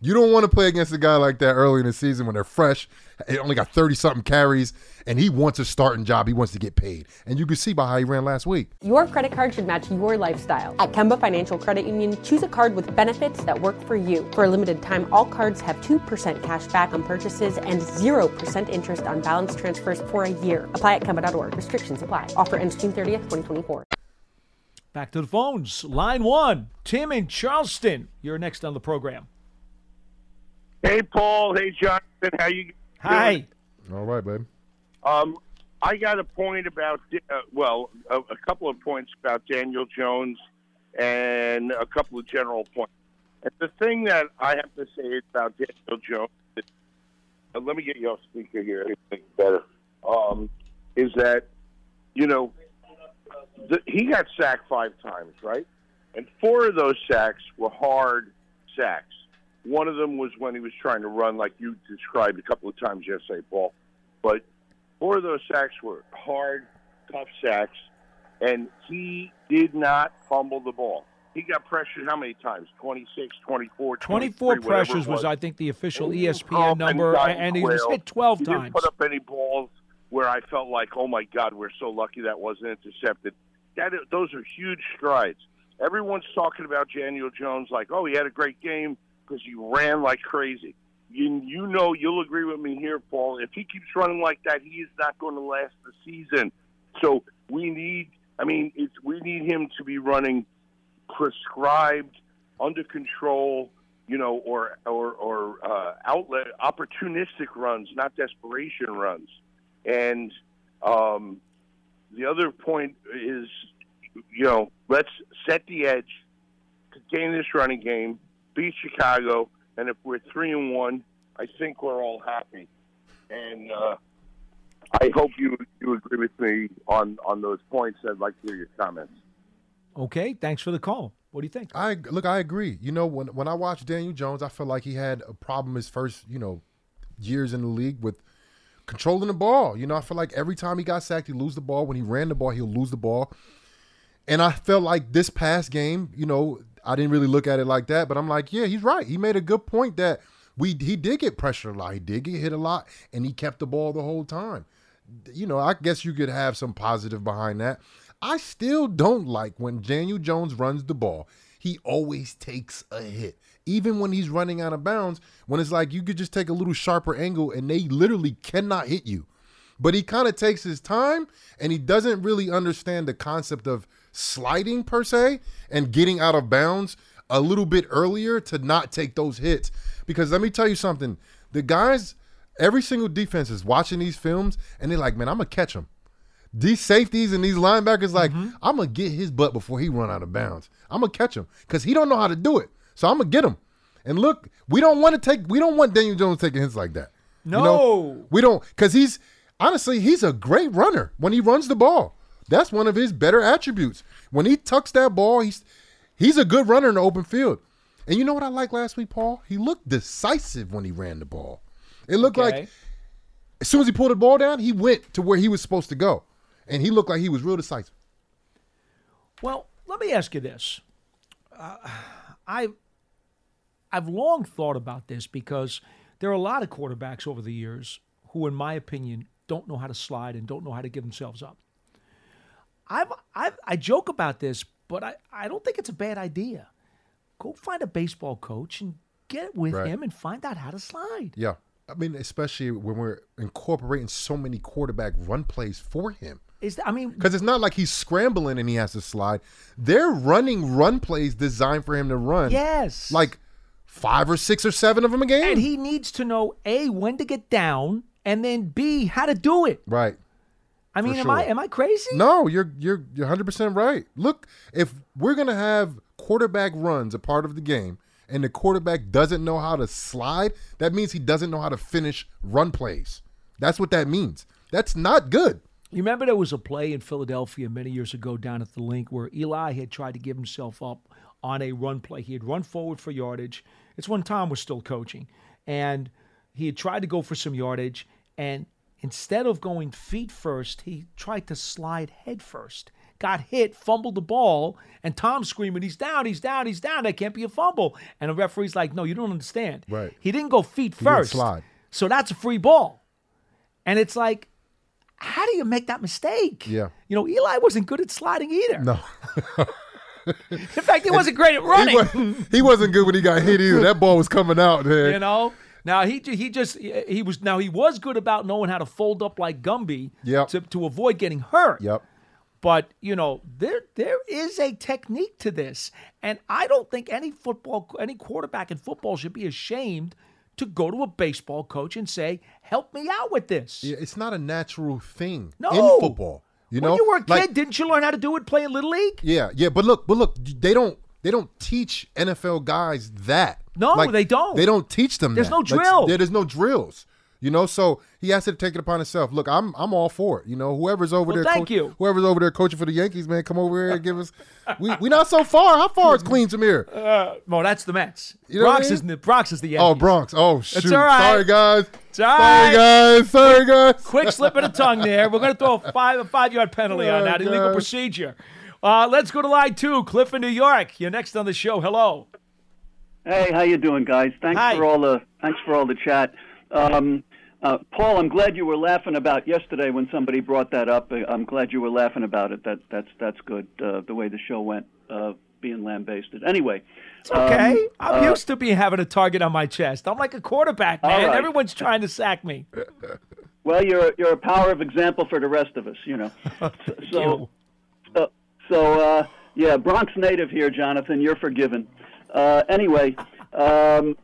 You don't want to play against a guy like that early in the season when they're fresh. He only got 30 something carries, and he wants a starting job. He wants to get paid. And you can see by how he ran last week. Your credit card should match your lifestyle. At Kemba Financial Credit Union, choose a card with benefits that work for you. For a limited time, all cards have 2% cash back on purchases and 0% interest on balance transfers for a year. Apply at Kemba.org. Restrictions apply. Offer ends June 30th, 2024. Back to the phones. Line one, Tim in Charleston. You're next on the program. Hey, Paul. Hey, Jonathan. How you? Doing? Hi. All right, babe. Um, I got a point about, uh, well, a, a couple of points about Daniel Jones and a couple of general points. And the thing that I have to say about Daniel Jones, is, uh, let me get you off speaker here, it'll better, um, is that, you know, the, he got sacked five times, right? And four of those sacks were hard sacks. One of them was when he was trying to run, like you described a couple of times yesterday, Paul. But four of those sacks were hard, tough sacks, and he did not fumble the ball. He got pressured how many times? 26, 24, 24 23, whatever it pressures was, I think, the official And ESPN number, got and he was hit 12 he times. didn't put up any balls where I felt like, oh my God, we're so lucky that wasn't intercepted. That those are huge strides. Everyone's talking about Daniel Jones like, oh, he had a great game because he ran like crazy. You you know you'll agree with me here, Paul. If he keeps running like that, he is not going to last the season. So we need. I mean, it's, we need him to be running prescribed, under control, you know, or or or uh, outlet opportunistic runs, not desperation runs. And um, the other point is, you know, let's set the edge, contain this running game, beat Chicago, and if we're three and one, I think we're all happy. And uh, I hope you you agree with me on on those points. I'd like to hear your comments. Okay, thanks for the call. What do you think? I look, I agree. You know, when when I watched Daniel Jones, I felt like he had a problem his first, you know, years in the league with controlling the ball. You know, I feel like every time he got sacked, he'd lose the ball. When he ran the ball, he'll lose the ball. And I felt like this past game, you know, I didn't really look at it like that, but I'm like, yeah, he's right. He made a good point that we he did get pressure a lot. He did get hit a lot, and he kept the ball the whole time. You know, I guess you could have some positive behind that. I still don't like when Daniel Jones runs the ball. He always takes a hit. Even when he's running out of bounds, when it's like you could just take a little sharper angle and they literally cannot hit you. But he kind of takes his time and he doesn't really understand the concept of sliding per se and getting out of bounds a little bit earlier to not take those hits. Because let me tell you something the guys, every single defense is watching these films and they're like, man, I'm going to catch him. These safeties and these linebackers, like, I'm going to get his butt before he run out of bounds. I'm to catch him because he don't know how to do it. So I'm going to get him. And look, we don't want to take, we don't want Daniel Jones taking hits like that. You know? No. we don't, because he's, honestly, he's a great runner when he runs the ball. That's one of his better attributes. When he tucks that ball, he's he's a good runner in the open field. And you know what I like last week, Paul? He looked decisive when he ran the ball. It looked like as soon as he pulled the ball down, he went to where he was supposed to go. And he looked like he was real decisive. Well, let me ask you this. Uh, I, I've long thought about this because there are a lot of quarterbacks over the years who, in my opinion, don't know how to slide and don't know how to give themselves up. I've, I've, I joke about this, but I, I don't think it's a bad idea. go find a baseball coach and get with Right. him and find out how to slide. Yeah. I mean, especially when we're incorporating so many quarterback run plays for him. Is that, I mean, Because it's not like he's scrambling and he has to slide. They're running run plays designed for him to run. Yes. Like five or six or seven of them a game. and he needs to know a when to get down and then b how to do it. right. I mean, am I am I crazy? No, you're you're you're 100 percent right. Look, if we're gonna have quarterback runs a part of the game, and the quarterback doesn't know how to slide, that means he doesn't know how to finish run plays. That's what that means. That's not good. You remember there was a play in Philadelphia many years ago down at the Linc where Eli had tried to give himself up on a run play. He had run forward for yardage. It's when Tom was still coaching. And he had tried to go for some yardage. And instead of going feet first, he tried to slide head first. Got hit, fumbled the ball, and Tom's screaming, He's down, he's down, he's down. That can't be a fumble. And the referee's like, No, you don't understand. Right. He didn't go feet He first. slide. So that's a free ball. And it's like, how do you make that mistake? Yeah. You know, Eli wasn't good at sliding either. No. In fact, he wasn't great at He, running. was, he wasn't good when he got hit either. That ball was coming out, man. you know. Now he he just he was now he was good about knowing how to fold up like Gumby Yep. to to avoid getting hurt. Yep. But you know there there is a technique to this, and I don't think any football any quarterback in football should be ashamed to go to a baseball coach and say, "Help me out with this." Yeah, it's not a natural thing No. in football. You know, when you were a kid, Like, didn't you learn how to do it playing little league? Yeah, yeah, but look, but look, they don't they don't teach NFL guys that. No, they don't. They don't teach them. There's that. no Like, drill. there- there's no drills. You know, so he has to take it upon himself. Look, I'm I'm all for it. You know, whoever's over Well, there, thank you. Whoever's over there coaching for the Yankees, man, come over here and give us. We we not so far. How far is Queens from here? Uh, well, that's the Mets. You know what I Bronx mean? is the Bronx is the Yankees. Oh, Bronx. Oh, shoot. all right. Sorry, guys. It's all Sorry, right. guys. Sorry, guys. Quick slip of the tongue there. We're going to throw a five a five yard penalty on Oh, that illegal God. procedure. Uh, let's go to line two. Cliff in New York. You're next on the show. Hello. Hey, how you doing, guys? Thanks Hi. for all the thanks for all the chat. Um, uh, Paul, I'm glad you were laughing about yesterday when somebody brought that up. Uh, I'm glad you were laughing about it. That that's that's good. Uh, the way the show went, uh, being lambasted. Anyway, It's okay. um, I'm uh, used to being having a target on my chest. I'm like a quarterback, man. right. Everyone's trying to sack me. Well, you're you're a power of example for the rest of us, you know. so, so, so, so uh, yeah, Bronx native here, Jonathan. You're forgiven. Uh, anyway, um,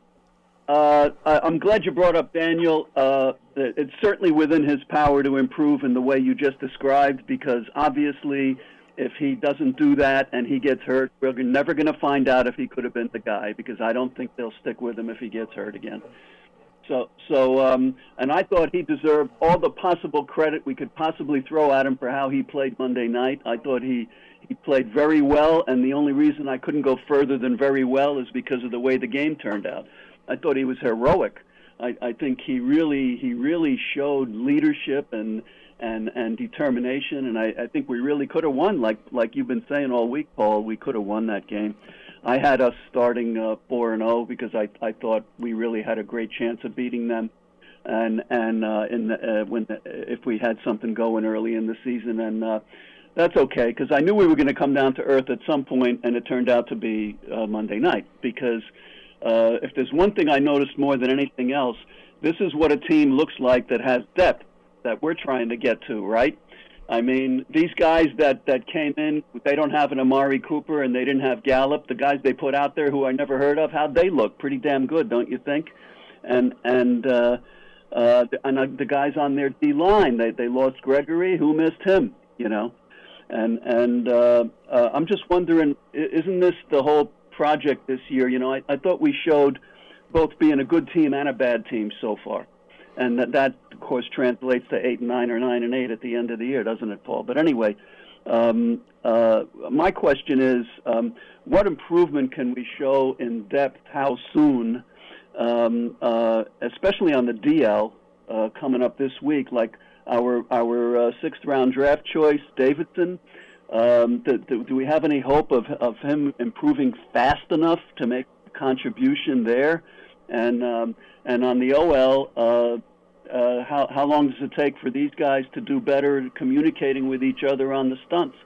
uh, I'm glad you brought up Daniel. Uh, it's certainly within his power to improve in the way you just described, because obviously, if he doesn't do that and he gets hurt, we're never going to find out if he could have been the guy, because I don't think they'll stick with him if he gets hurt again. So, so, um, and I thought he deserved all the possible credit we could possibly throw at him for how he played Monday night. I thought he he played very well, and the only reason I couldn't go further than very well is because of the way the game turned out. I thought he was heroic. I, I think he really he really showed leadership and and and determination, and I, I think we really could have won. Like like you've been saying all week, Paul, we could have won that game. I had us starting uh, four and zero because I I thought we really had a great chance of beating them, and and uh, in the, uh, when the, if we had something going early in the season, and uh, that's okay because I knew we were going to come down to earth at some point, and it turned out to be uh, Monday night because uh, if there's one thing I noticed more than anything else, this is what a team looks like that has depth that we're trying to get to, right? I mean, these guys that that came in, they don't have an Amari Cooper and they didn't have Gallup. The guys they put out there who I never heard of, how'd they look? Pretty damn good, don't you think? And and uh, uh, and uh, the guys on their D line, they they lost Gregory. Who missed him? You know, and and uh, uh, I'm just wondering, isn't this the whole project this year? You know, I, I thought we showed both being a good team and a bad team so far, and that that of course translates to eight and nine or nine and eight at the end of the year, doesn't it, Paul? But anyway, um, uh, my question is, um, what improvement can we show in depth? How soon? Um, uh, especially on the DL uh, coming up this week, like our our uh, sixth round draft choice, Davidson. Um, do, do, we have any hope of of him improving fast enough to make a contribution there? And um, and on the OL, uh, uh, how how long does it take for these guys to do better communicating with each other on the stunts?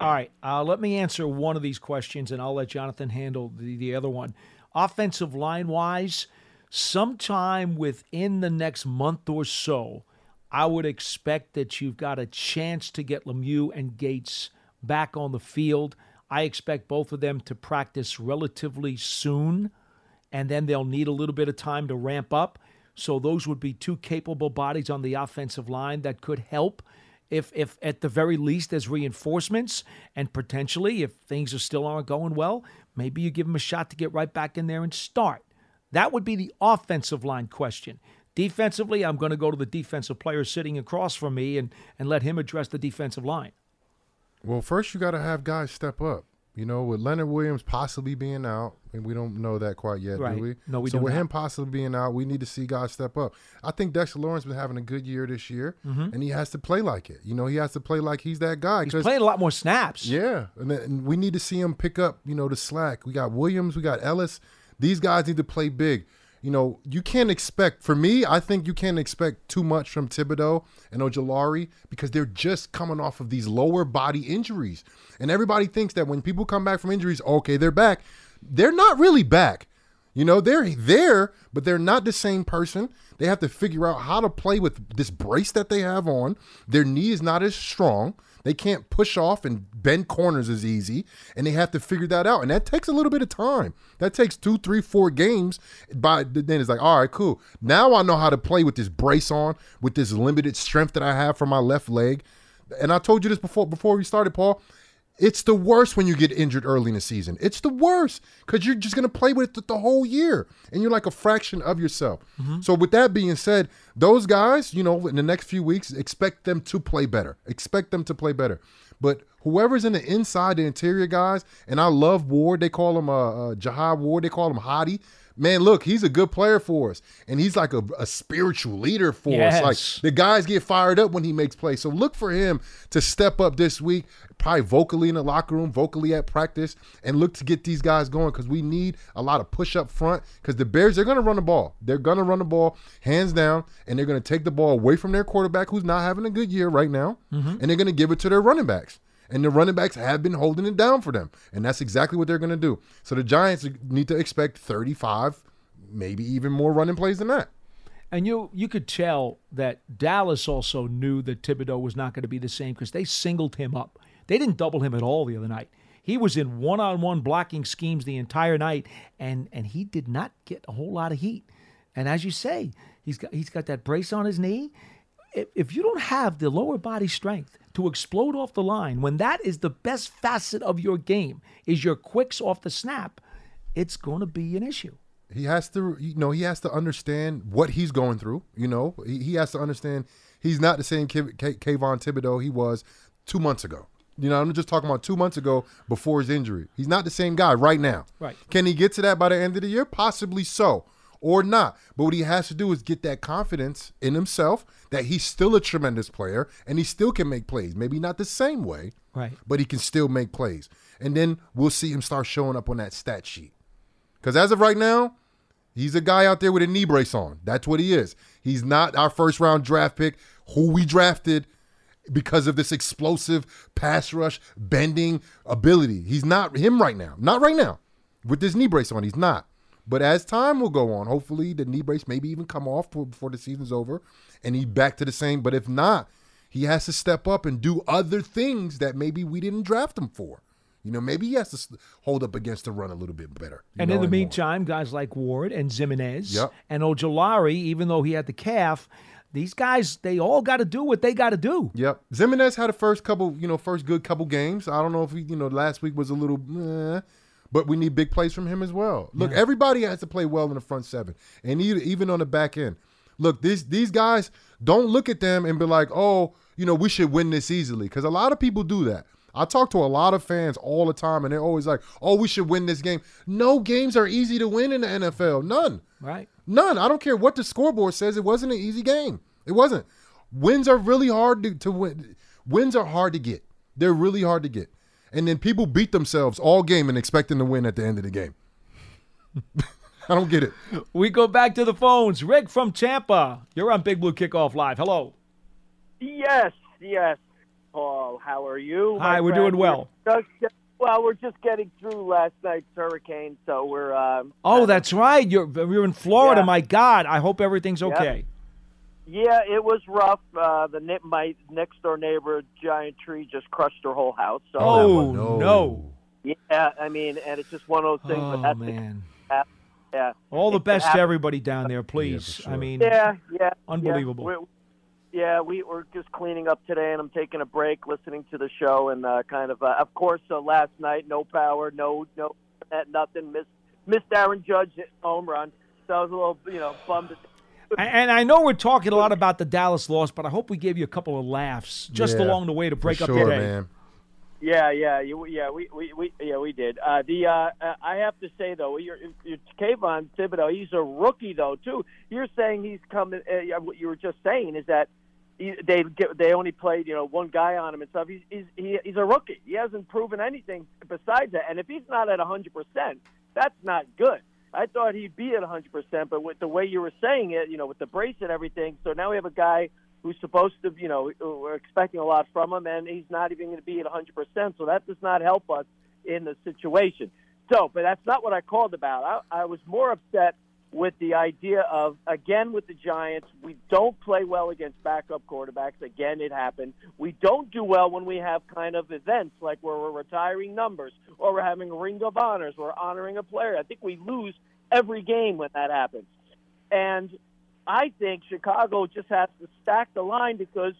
All right, uh, let me answer one of these questions, and I'll let Jonathan handle the, the other one. Offensive line wise, sometime within the next month or so, I would expect that you've got a chance to get Lemieux and Gates back on the field. I expect both of them to practice relatively soon, and then they'll need a little bit of time to ramp up. So those would be two capable bodies on the offensive line that could help if if at the very least as reinforcements and potentially if things are still aren't going well, maybe you give them a shot to get right back in there and start. That would be the offensive line question. Defensively, I'm going to go to the defensive player sitting across from me and, and let him address the defensive line. Well, first you got to have guys step up. You know, with Leonard Williams possibly being out, and we don't know that quite yet, right. do we? No, we so with not. him possibly being out, we need to see guys step up. I think Dexter Lawrence been having a good year this year, Mhm. and he has to play like it. You know, he has to play like he's that guy. He's playing a lot more snaps. Yeah, and, then, and we need to see him pick up, you know, the slack. We got Williams, we got Ellis. These guys need to play big. You know, you can't expect. For me, I think you can't expect too much from Thibodeaux and Ojulari because they're just coming off of these lower body injuries, and everybody thinks that when people come back from injuries, okay, they're back. They're not really back. You know, they're there, but they're not the same person. They have to figure out how to play with this brace that they have on. Their knee is not as strong. They can't push off and bend corners as easy, and they have to figure that out. And that takes a little bit of time. That takes two, three, four games. By then, it's like, all right, cool. Now I know how to play with this brace on, with this limited strength that I have for my left leg. And I told you this before before we started, Paul. It's the worst when you get injured early in the season. It's the worst because you're just going to play with it the whole year and you're like a fraction of yourself. So, with that being said, those guys, you know, in the next few weeks, expect them to play better. Expect them to play better. But whoever's in the inside, the interior guys, and I love Ward. They call him uh, uh, Jihad Ward. They call him Hottie. Man, look, he's a good player for us, and he's like a, a spiritual leader for us. Like the guys get fired up when he makes plays. So look for him to step up this week, probably vocally in the locker room, vocally at practice, and look to get these guys going because we need a lot of push up front. Because the Bears, they're going to run the ball. They're going to run the ball hands down, and they're going to take the ball away from their quarterback, who's not having a good year right now, Mhm. and they're going to give it to their running backs. And the running backs have been holding it down for them. And that's exactly what they're going to do. So the Giants need to expect 35, maybe even more running plays than that. And you you could tell that Dallas also knew that Thibodeaux was not going to be the same because they singled him up. They didn't double him at all the other night. He was in one-on-one blocking schemes the entire night, and and he did not get a whole lot of heat. And as you say, he's got he's got that brace on his knee. If, if you don't have the lower body strength to explode off the line, when that is the best facet of your game, is your quicks off the snap, it's going to be an issue. he has to you know he has to understand what he's going through you know? He, he has to understand he's not the same K- K- Kayvon Thibodeaux he was two months ago. You know i'm just talking about two months ago before his injury. He's not the same guy right now. Right. can he get to that by the end of the year? Possibly so or not but what he has to do is get that confidence in himself that he's still a tremendous player and he still can make plays maybe not the same way Right. but he can still make plays and then we'll see him start showing up on that stat sheet because as of right now, he's a guy out there with a knee brace on. That's what he is. He's not our first round draft pick, who we drafted because of this explosive pass rush bending ability. He's not him right now. Not right now. With this knee brace on, he's not. But as time will go on, hopefully the knee brace maybe even come off before- the season's over and he back to the same. But if not, he has to step up and do other things that maybe we didn't draft him for. You know, maybe he has to hold up against the run a little bit better. And in the more. meantime, guys like Ward and Ximines Yep. and Ojulari, even though he had the calf, these guys, they all got to do what they got to do. Yep. Ximines had a first couple, you know, first good couple games. I don't know if he, you know, last week was a little, eh, but we need big plays from him as well. Look, Yeah. everybody has to play well in the front seven, and even on the back end. Look, these these guys don't look at them and be like, oh, you know, we should win this easily, because a lot of people do that. I talk to a lot of fans all the time, and they're always like, "Oh, we should win this game." No games are easy to win in the NFL. None. Right. None. I don't care what the scoreboard says. It wasn't an easy game. It wasn't. Wins are really hard to, to win. Wins are hard to get. They're really hard to get. And then people beat themselves all game and expecting to win at the end of the game. I don't get it. We go back to the phones. Rick from Tampa, you're on Big Blue Kickoff Live. Hello. Yes, yes. Paul. How are you? Hi, we're friend? doing well. We're just- well, we're just getting through last night's hurricane, so we're. Um, Oh, that's right. You're you're in Florida. Yeah. My God, I hope everything's Yep. Okay. yeah, it was rough. Uh, the ne- my next door neighbor, giant tree, just crushed her whole house. So Oh no! yeah, I mean, and it's just one of those things. Oh, but that's man. yeah. All the It best to everybody down there, please. I mean, Yeah, yeah. Unbelievable. Yeah, We're- yeah, we we're just cleaning up today, and I'm taking a break, listening to the show, and uh, kind of, uh, of course, uh, last night, no power, no, no, nothing. Missed, missed Aaron Judge home run, so I was a little, you know, bummed. And- And I know we're talking a lot about the Dallas loss, but I hope we gave you a couple of laughs just Yeah, along the way to for break up sure, your day. man. Yeah, yeah, you, yeah, we, we, we, yeah, we did. Uh, the, uh, uh, I have to say though, you're, you're Kayvon Thibodeaux. He's a rookie though too. You're saying he's coming. Uh, what you were just saying is that he, they get, they only played you know one guy on him and stuff. He's he's he, he's a rookie. He hasn't proven anything besides that. And if he's not at 100 percent, that's not good. I thought he'd be at 100 percent, but with the way you were saying it, you know, with the brace and everything, so now we have a guy who's supposed to, you know, we're expecting a lot from him, and he's not even going to be at 100%. So that does not help us in the situation. So, but that's not what I called about. I, I was more upset with the idea of, again, with the Giants, we don't play well against backup quarterbacks. Again, it happened. We don't do well when we have kind of events like where we're retiring numbers or we're having a ring of honors, we're honoring a player. I think we lose every game when that happens. And I think Chicago just has to stack the line because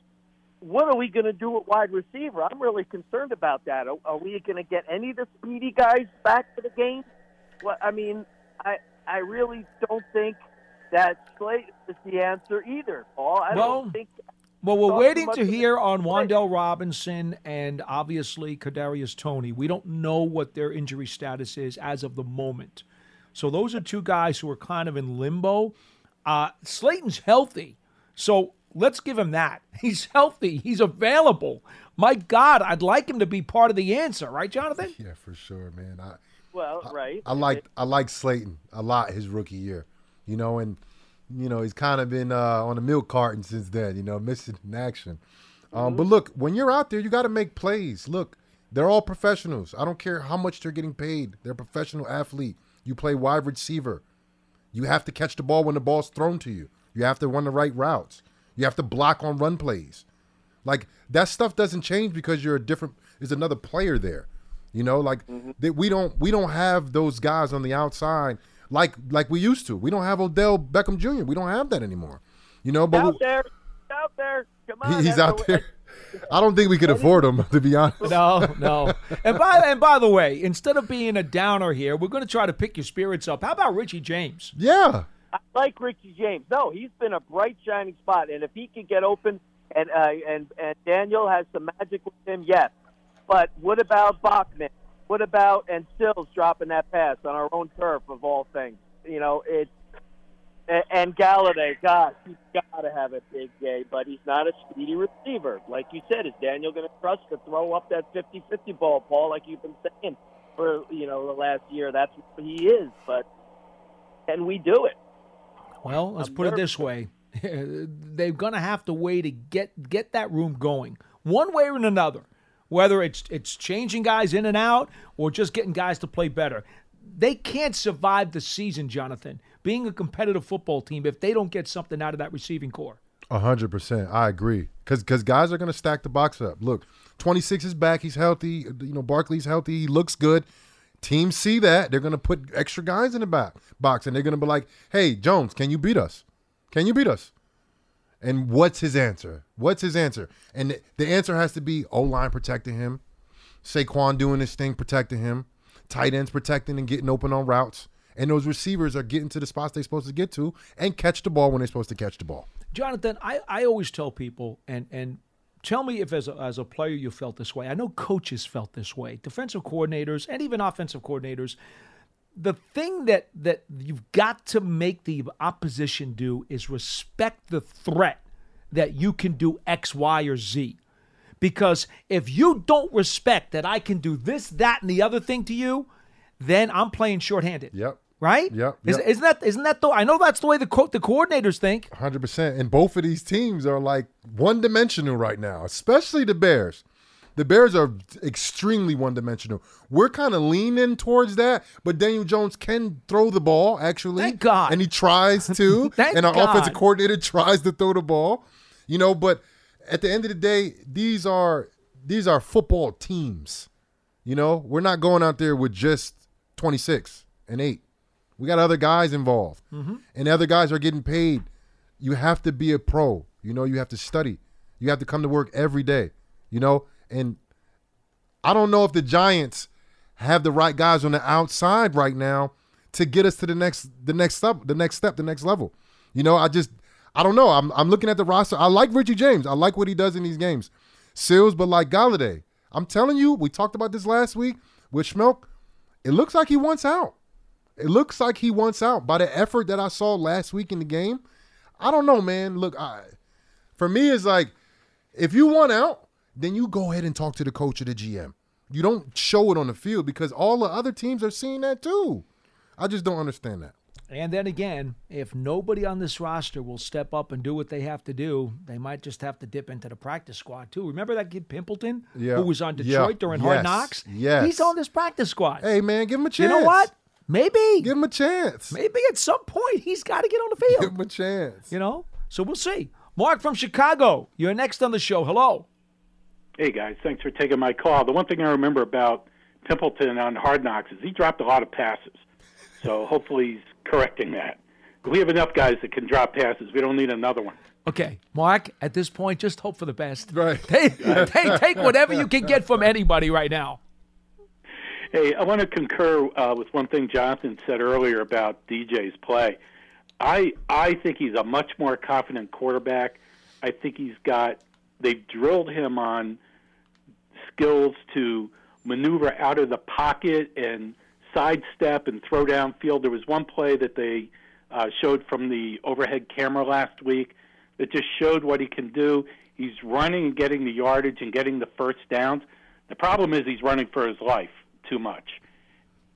what are we going to do at wide receiver? I'm really concerned about that. Are, are we going to get any of the speedy guys back to the game? Well, I mean, I I really don't think that Slate is the answer either, Paul. I Well, don't think. Well, we're waiting to hear on Wan'Dale Robinson and obviously Kadarius Toney. We don't know what their injury status is as of the moment. So those are two guys who are kind of in limbo. Uh, Slayton's healthy, so let's give him that. He's healthy. He's available. My God, I'd like him to be part of the answer, right, Jonathan? Yeah, for sure, man. I Well, right. I like I like Slayton a lot his rookie year, you know, and you know he's kind of been uh, on the milk carton since then, you know, missing in action. Um, But look, when you're out there, you got to make plays. Look, they're all professionals. I don't care how much they're getting paid. They're a professional athlete. You play wide receiver. You have to catch the ball when the ball's thrown to you. You have to run the right routes. You have to block on run plays. Like that stuff doesn't change because you're a different. There's another player there. You know, like that we don't we don't have those guys on the outside like like we used to. We don't have Odell Beckham Jr. We don't have that anymore. You know, but out we- there, out there. Come on, he's out the- there. I don't think we could afford him to be honest. No, no. And by and by the way, instead of being a downer here, we're going to try to pick your spirits up. How about Richie James? Yeah. I like Richie James. No, he's been a bright shining spot, and if he can get open, and uh, and and Daniel has some magic with him, yes. But what about Bachman? What about and Sills dropping that pass on our own turf of all things? You know, it's and, Golladay. Gosh, he's got to have a big day, but he's not a speedy receiver. Like you said, is Daniel going to trust to throw up that 50-50 ball, Paul? Like you've been saying for you know the last year. That's what he is, but can we do it? Well, let's I'm put it this way: they're going to have to wait to get get that room going, one way or another. Whether it's it's changing guys in and out or just getting guys to play better, they can't survive the season, Jonathan. Being a competitive football team, if they don't get something out of that receiving corps. A hundred percent, I agree. Because because guys are gonna stack the box up. Look, twenty six is back. He's healthy. You know, Barkley's healthy. He looks good. Teams see that they're gonna put extra guys in the back box, and they're gonna be like, "Hey, Jones, can you beat us? Can you beat us?" And what's his answer? What's his answer? And the, answer has to be O line protecting him, Saquon doing his thing protecting him, tight ends protecting and getting open on routes, and those receivers are getting to the spots they're supposed to get to and catch the ball when they're supposed to catch the ball. Jonathan, I, I always tell people, and and tell me if as a, as a player you felt this way. I know coaches felt this way, defensive coordinators, and even offensive coordinators. The thing that that you've got to make the opposition do is respect the threat that you can do X, Y, or Z. Because if you don't respect that I can do this, that, and the other thing to you, then I'm playing shorthanded. Yep. right? Yep. Yep. Isn't that isn't that the? I know that's the way the co- the coordinators think. Hundred percent. And both of these teams are like one dimensional right now, especially the Bears. The Bears are extremely one dimensional. We're kind of leaning towards that, but Daniel Jones can throw the ball, actually. Thank God. And he tries to. Thank and our God. offensive coordinator tries to throw the ball. You know, but at the end of the day, these are these are football teams. You know, we're not going out there with just 26 and 8. We got other guys involved. Mhm. And other guys are getting paid. You have to be a pro. You know, you have to study. You have to come to work every day. You know, and I don't know if the Giants have the right guys on the outside right now to get us to the next the next step, the next step, the next level. You know, I just I don't know. I'm I'm looking at the roster. I like Richie James. I like what he does in these games. Sills, but like Golladay, I'm telling you, we talked about this last week with Schmeelk. It looks like he wants out. It looks like he wants out by the effort that I saw last week in the game. I don't know, man. Look, I, for me, it's like if you want out, then you go ahead and talk to the coach or the GM. You don't show it on the field because all the other teams are seeing that too. I just don't understand that. And then again, if nobody on this roster will step up and do what they have to do, they might just have to dip into the practice squad too. Remember that kid Pimpleton Yeah. who was on Yeah. Detroit during Hard Knocks? Yes. He's on this practice squad. Hey, man, give him a chance. You know what? Maybe. Give him a chance. Maybe at some point he's got to get on the field. Give him a chance. You know? So we'll see. Mark from Chicago, you're next on the show. Hello. Hey guys, thanks for taking my call. The one thing I remember about Pimpleton on Hard Knocks is he dropped a lot of passes. So hopefully he's correcting that. We have enough guys that can drop passes. We don't need another one. Okay, Mark, at this point, just hope for the best. Right. Take, take, take whatever you can get from anybody right now. Hey, I want to concur uh, with one thing Jonathan said earlier about DJ's play. I I think he's a much more confident quarterback. I think he's got they've drilled him on skills to maneuver out of the pocket and sidestep and throw downfield. There was one play that they uh, showed from the overhead camera last week that just showed what he can do. He's running and getting the yardage and getting the first downs. The problem is he's running for his life too much,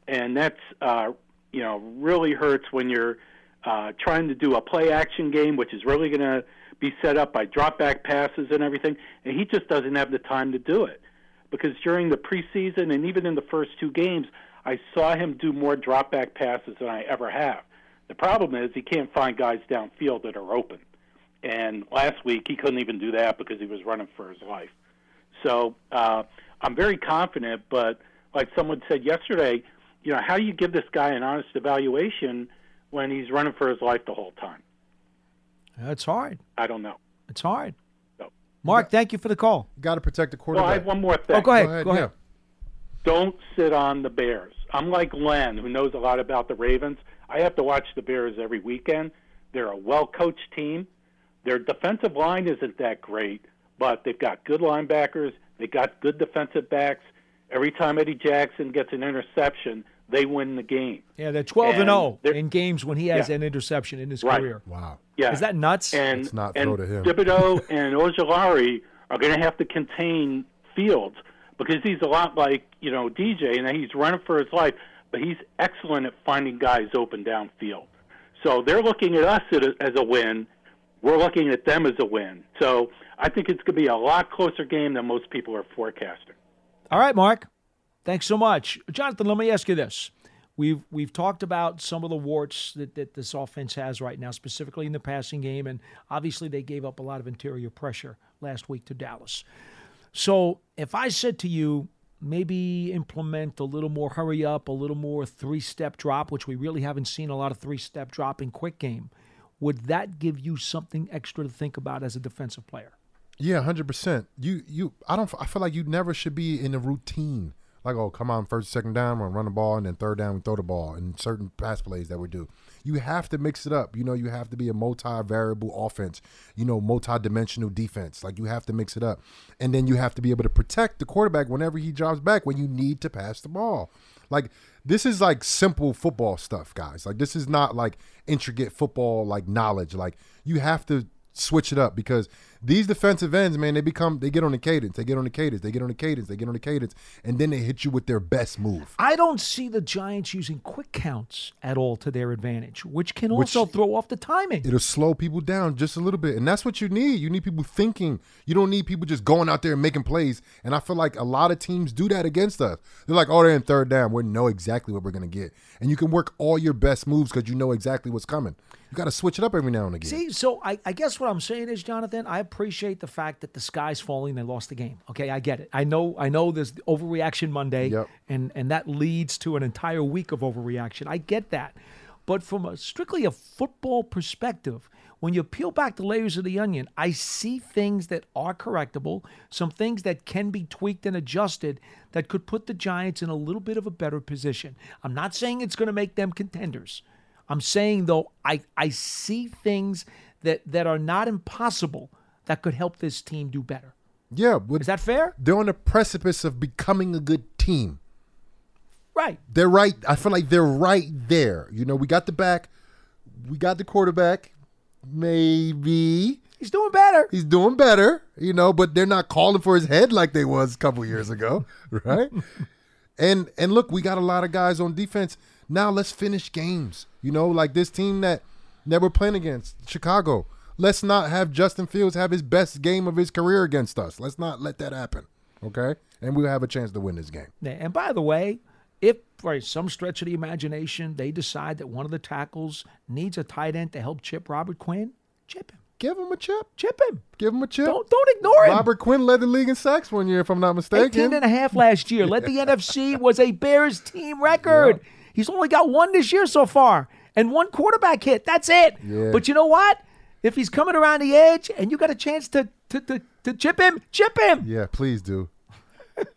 and that's uh, you know really hurts when you're uh, trying to do a play action game, which is really going to be set up by drop back passes and everything, and he just doesn't have the time to do it. Because during the preseason and even in the first two games, I saw him do more drop back passes than I ever have. The problem is he can't find guys downfield that are open. And last week he couldn't even do that because he was running for his life. So uh, I'm very confident, but like someone said yesterday, you know, how do you give this guy an honest evaluation when he's running for his life the whole time? It's hard. I don't know. It's hard. So- Mark, thank you for the call. Got to protect the Well, quarterback. I have one more thing. Oh, go ahead. Go ahead. Don't sit on the Bears. I'm like Len, who knows a lot about the Ravens. I have to watch the Bears every weekend. They're a well coached team. Their defensive line isn't that great, but they've got good linebackers. They got good defensive backs. Every time Eddie Jackson gets an interception, they win the game. Yeah, they're 12 and And 0 they're- in games when he has Yeah. an interception in his Right. career. Wow. Yeah. Is that nuts? And, Let's not and throw to him. Thibodeaux and Ojulari are going to have to contain Fields because he's a lot like you know DJ, and he's running for his life, but he's excellent at finding guys open downfield. So they're looking at us as a win. We're looking at them as a win. So I think it's going to be a lot closer game than most people are forecasting. All right, Mark. Thanks so much. Jonathan, let me ask you this. We've we've talked about some of the warts that, that this offense has right now, specifically in the passing game, and obviously they gave up a lot of interior pressure last week to Dallas. So if I said to you, maybe implement a little more hurry up, a little more three step drop, which we really haven't seen a lot of three step drop in quick game, would that give you something extra to think about as a defensive player? Yeah, hundred percent. You you I don't I feel like you never should be in a routine. Like, oh, come on, first, second down, we're gonna run the ball, and then third down, we throw the ball, and certain pass plays that we do. You have to mix it up. You know, you have to be a multi-variable offense. You know, multi-dimensional defense. Like you have to mix it up, and then you have to be able to protect the quarterback whenever he drops back when you need to pass the ball. Like this is like simple football stuff, guys. Like this is not like intricate football like knowledge. Like you have to switch it up because these defensive ends, man, they become they get on the cadence, they get on the cadence, they get on the cadence, they get on the cadence, and then they hit you with their best move. I don't see the Giants using quick counts at all to their advantage, which can Which- also throw off the timing. It'll slow people down just a little bit, and that's what you need. You need people thinking. You don't need people just going out there and making plays. And I feel like a lot of teams do that against us. They're like, "Oh, they're in third down. We know exactly what we're gonna get," and you can work all your best moves because you know exactly what's coming. You got to switch it up every now and again. See, so I, I guess what I'm saying is, Jonathan, I appreciate the fact that the sky's falling. They lost the game. Okay, I get it. I know. I know. There's the overreaction Monday, and and that leads to an entire week of overreaction. I get that, but from a strictly a football perspective, when you peel back the layers of the onion, I see things that are correctable, some things that can be tweaked and adjusted that could put the Giants in a little bit of a better position. I'm not saying it's going to make them contenders. I'm saying though, I, I see things that, that are not impossible that could help this team do better. Yeah, is that fair? They're on the precipice of becoming a good team. Right. They're right. I feel like they're right there. You know, we got the back, we got the quarterback. Maybe he's doing better. He's doing better. You know, but they're not calling for his head like they was a couple years ago, right? And and look, we got a lot of guys on defense. Now let's finish games. You know, like this team that that we're playing against, Chicago. Let's not have Justin Fields have his best game of his career against us. Let's not let that happen. Okay? And we'll have a chance to win this game. And by the way, if for some stretch of the imagination they decide that one of the tackles needs a tight end to help chip Robert Quinn, chip him. Give him a chip. Chip him. Give him a chip. Don't don't ignore him. Robert Quinn led the league in sacks one year, if I'm not mistaken. 18 and a half last year. Led the NFC was a Bears team record. He's only got one this year so far and one quarterback hit. That's it. Yeah. But you know what? If he's coming around the edge and you got a chance to to, to, to chip him, chip him. Yeah, please do.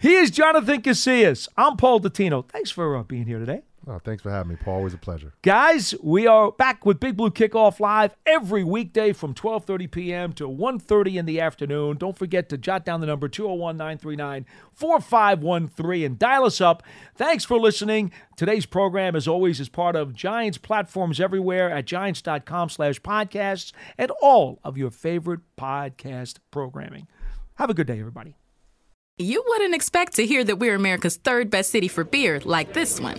He is Jonathan Casillas. I'm Paul Dottino. Thanks for uh, being here today. Oh, thanks for having me, Paul. Always a pleasure. Guys, we are back with Big Blue Kickoff Live every weekday from 12:30 p.m. to 1:30 in the afternoon. Don't forget to jot down the number 201-939-4513 and dial us up. Thanks for listening. Today's program, as always, is part of Giants platforms everywhere at giants.com slash podcasts and all of your favorite podcast programming. Have a good day, everybody. You wouldn't expect to hear that we're America's third best city for beer like this one.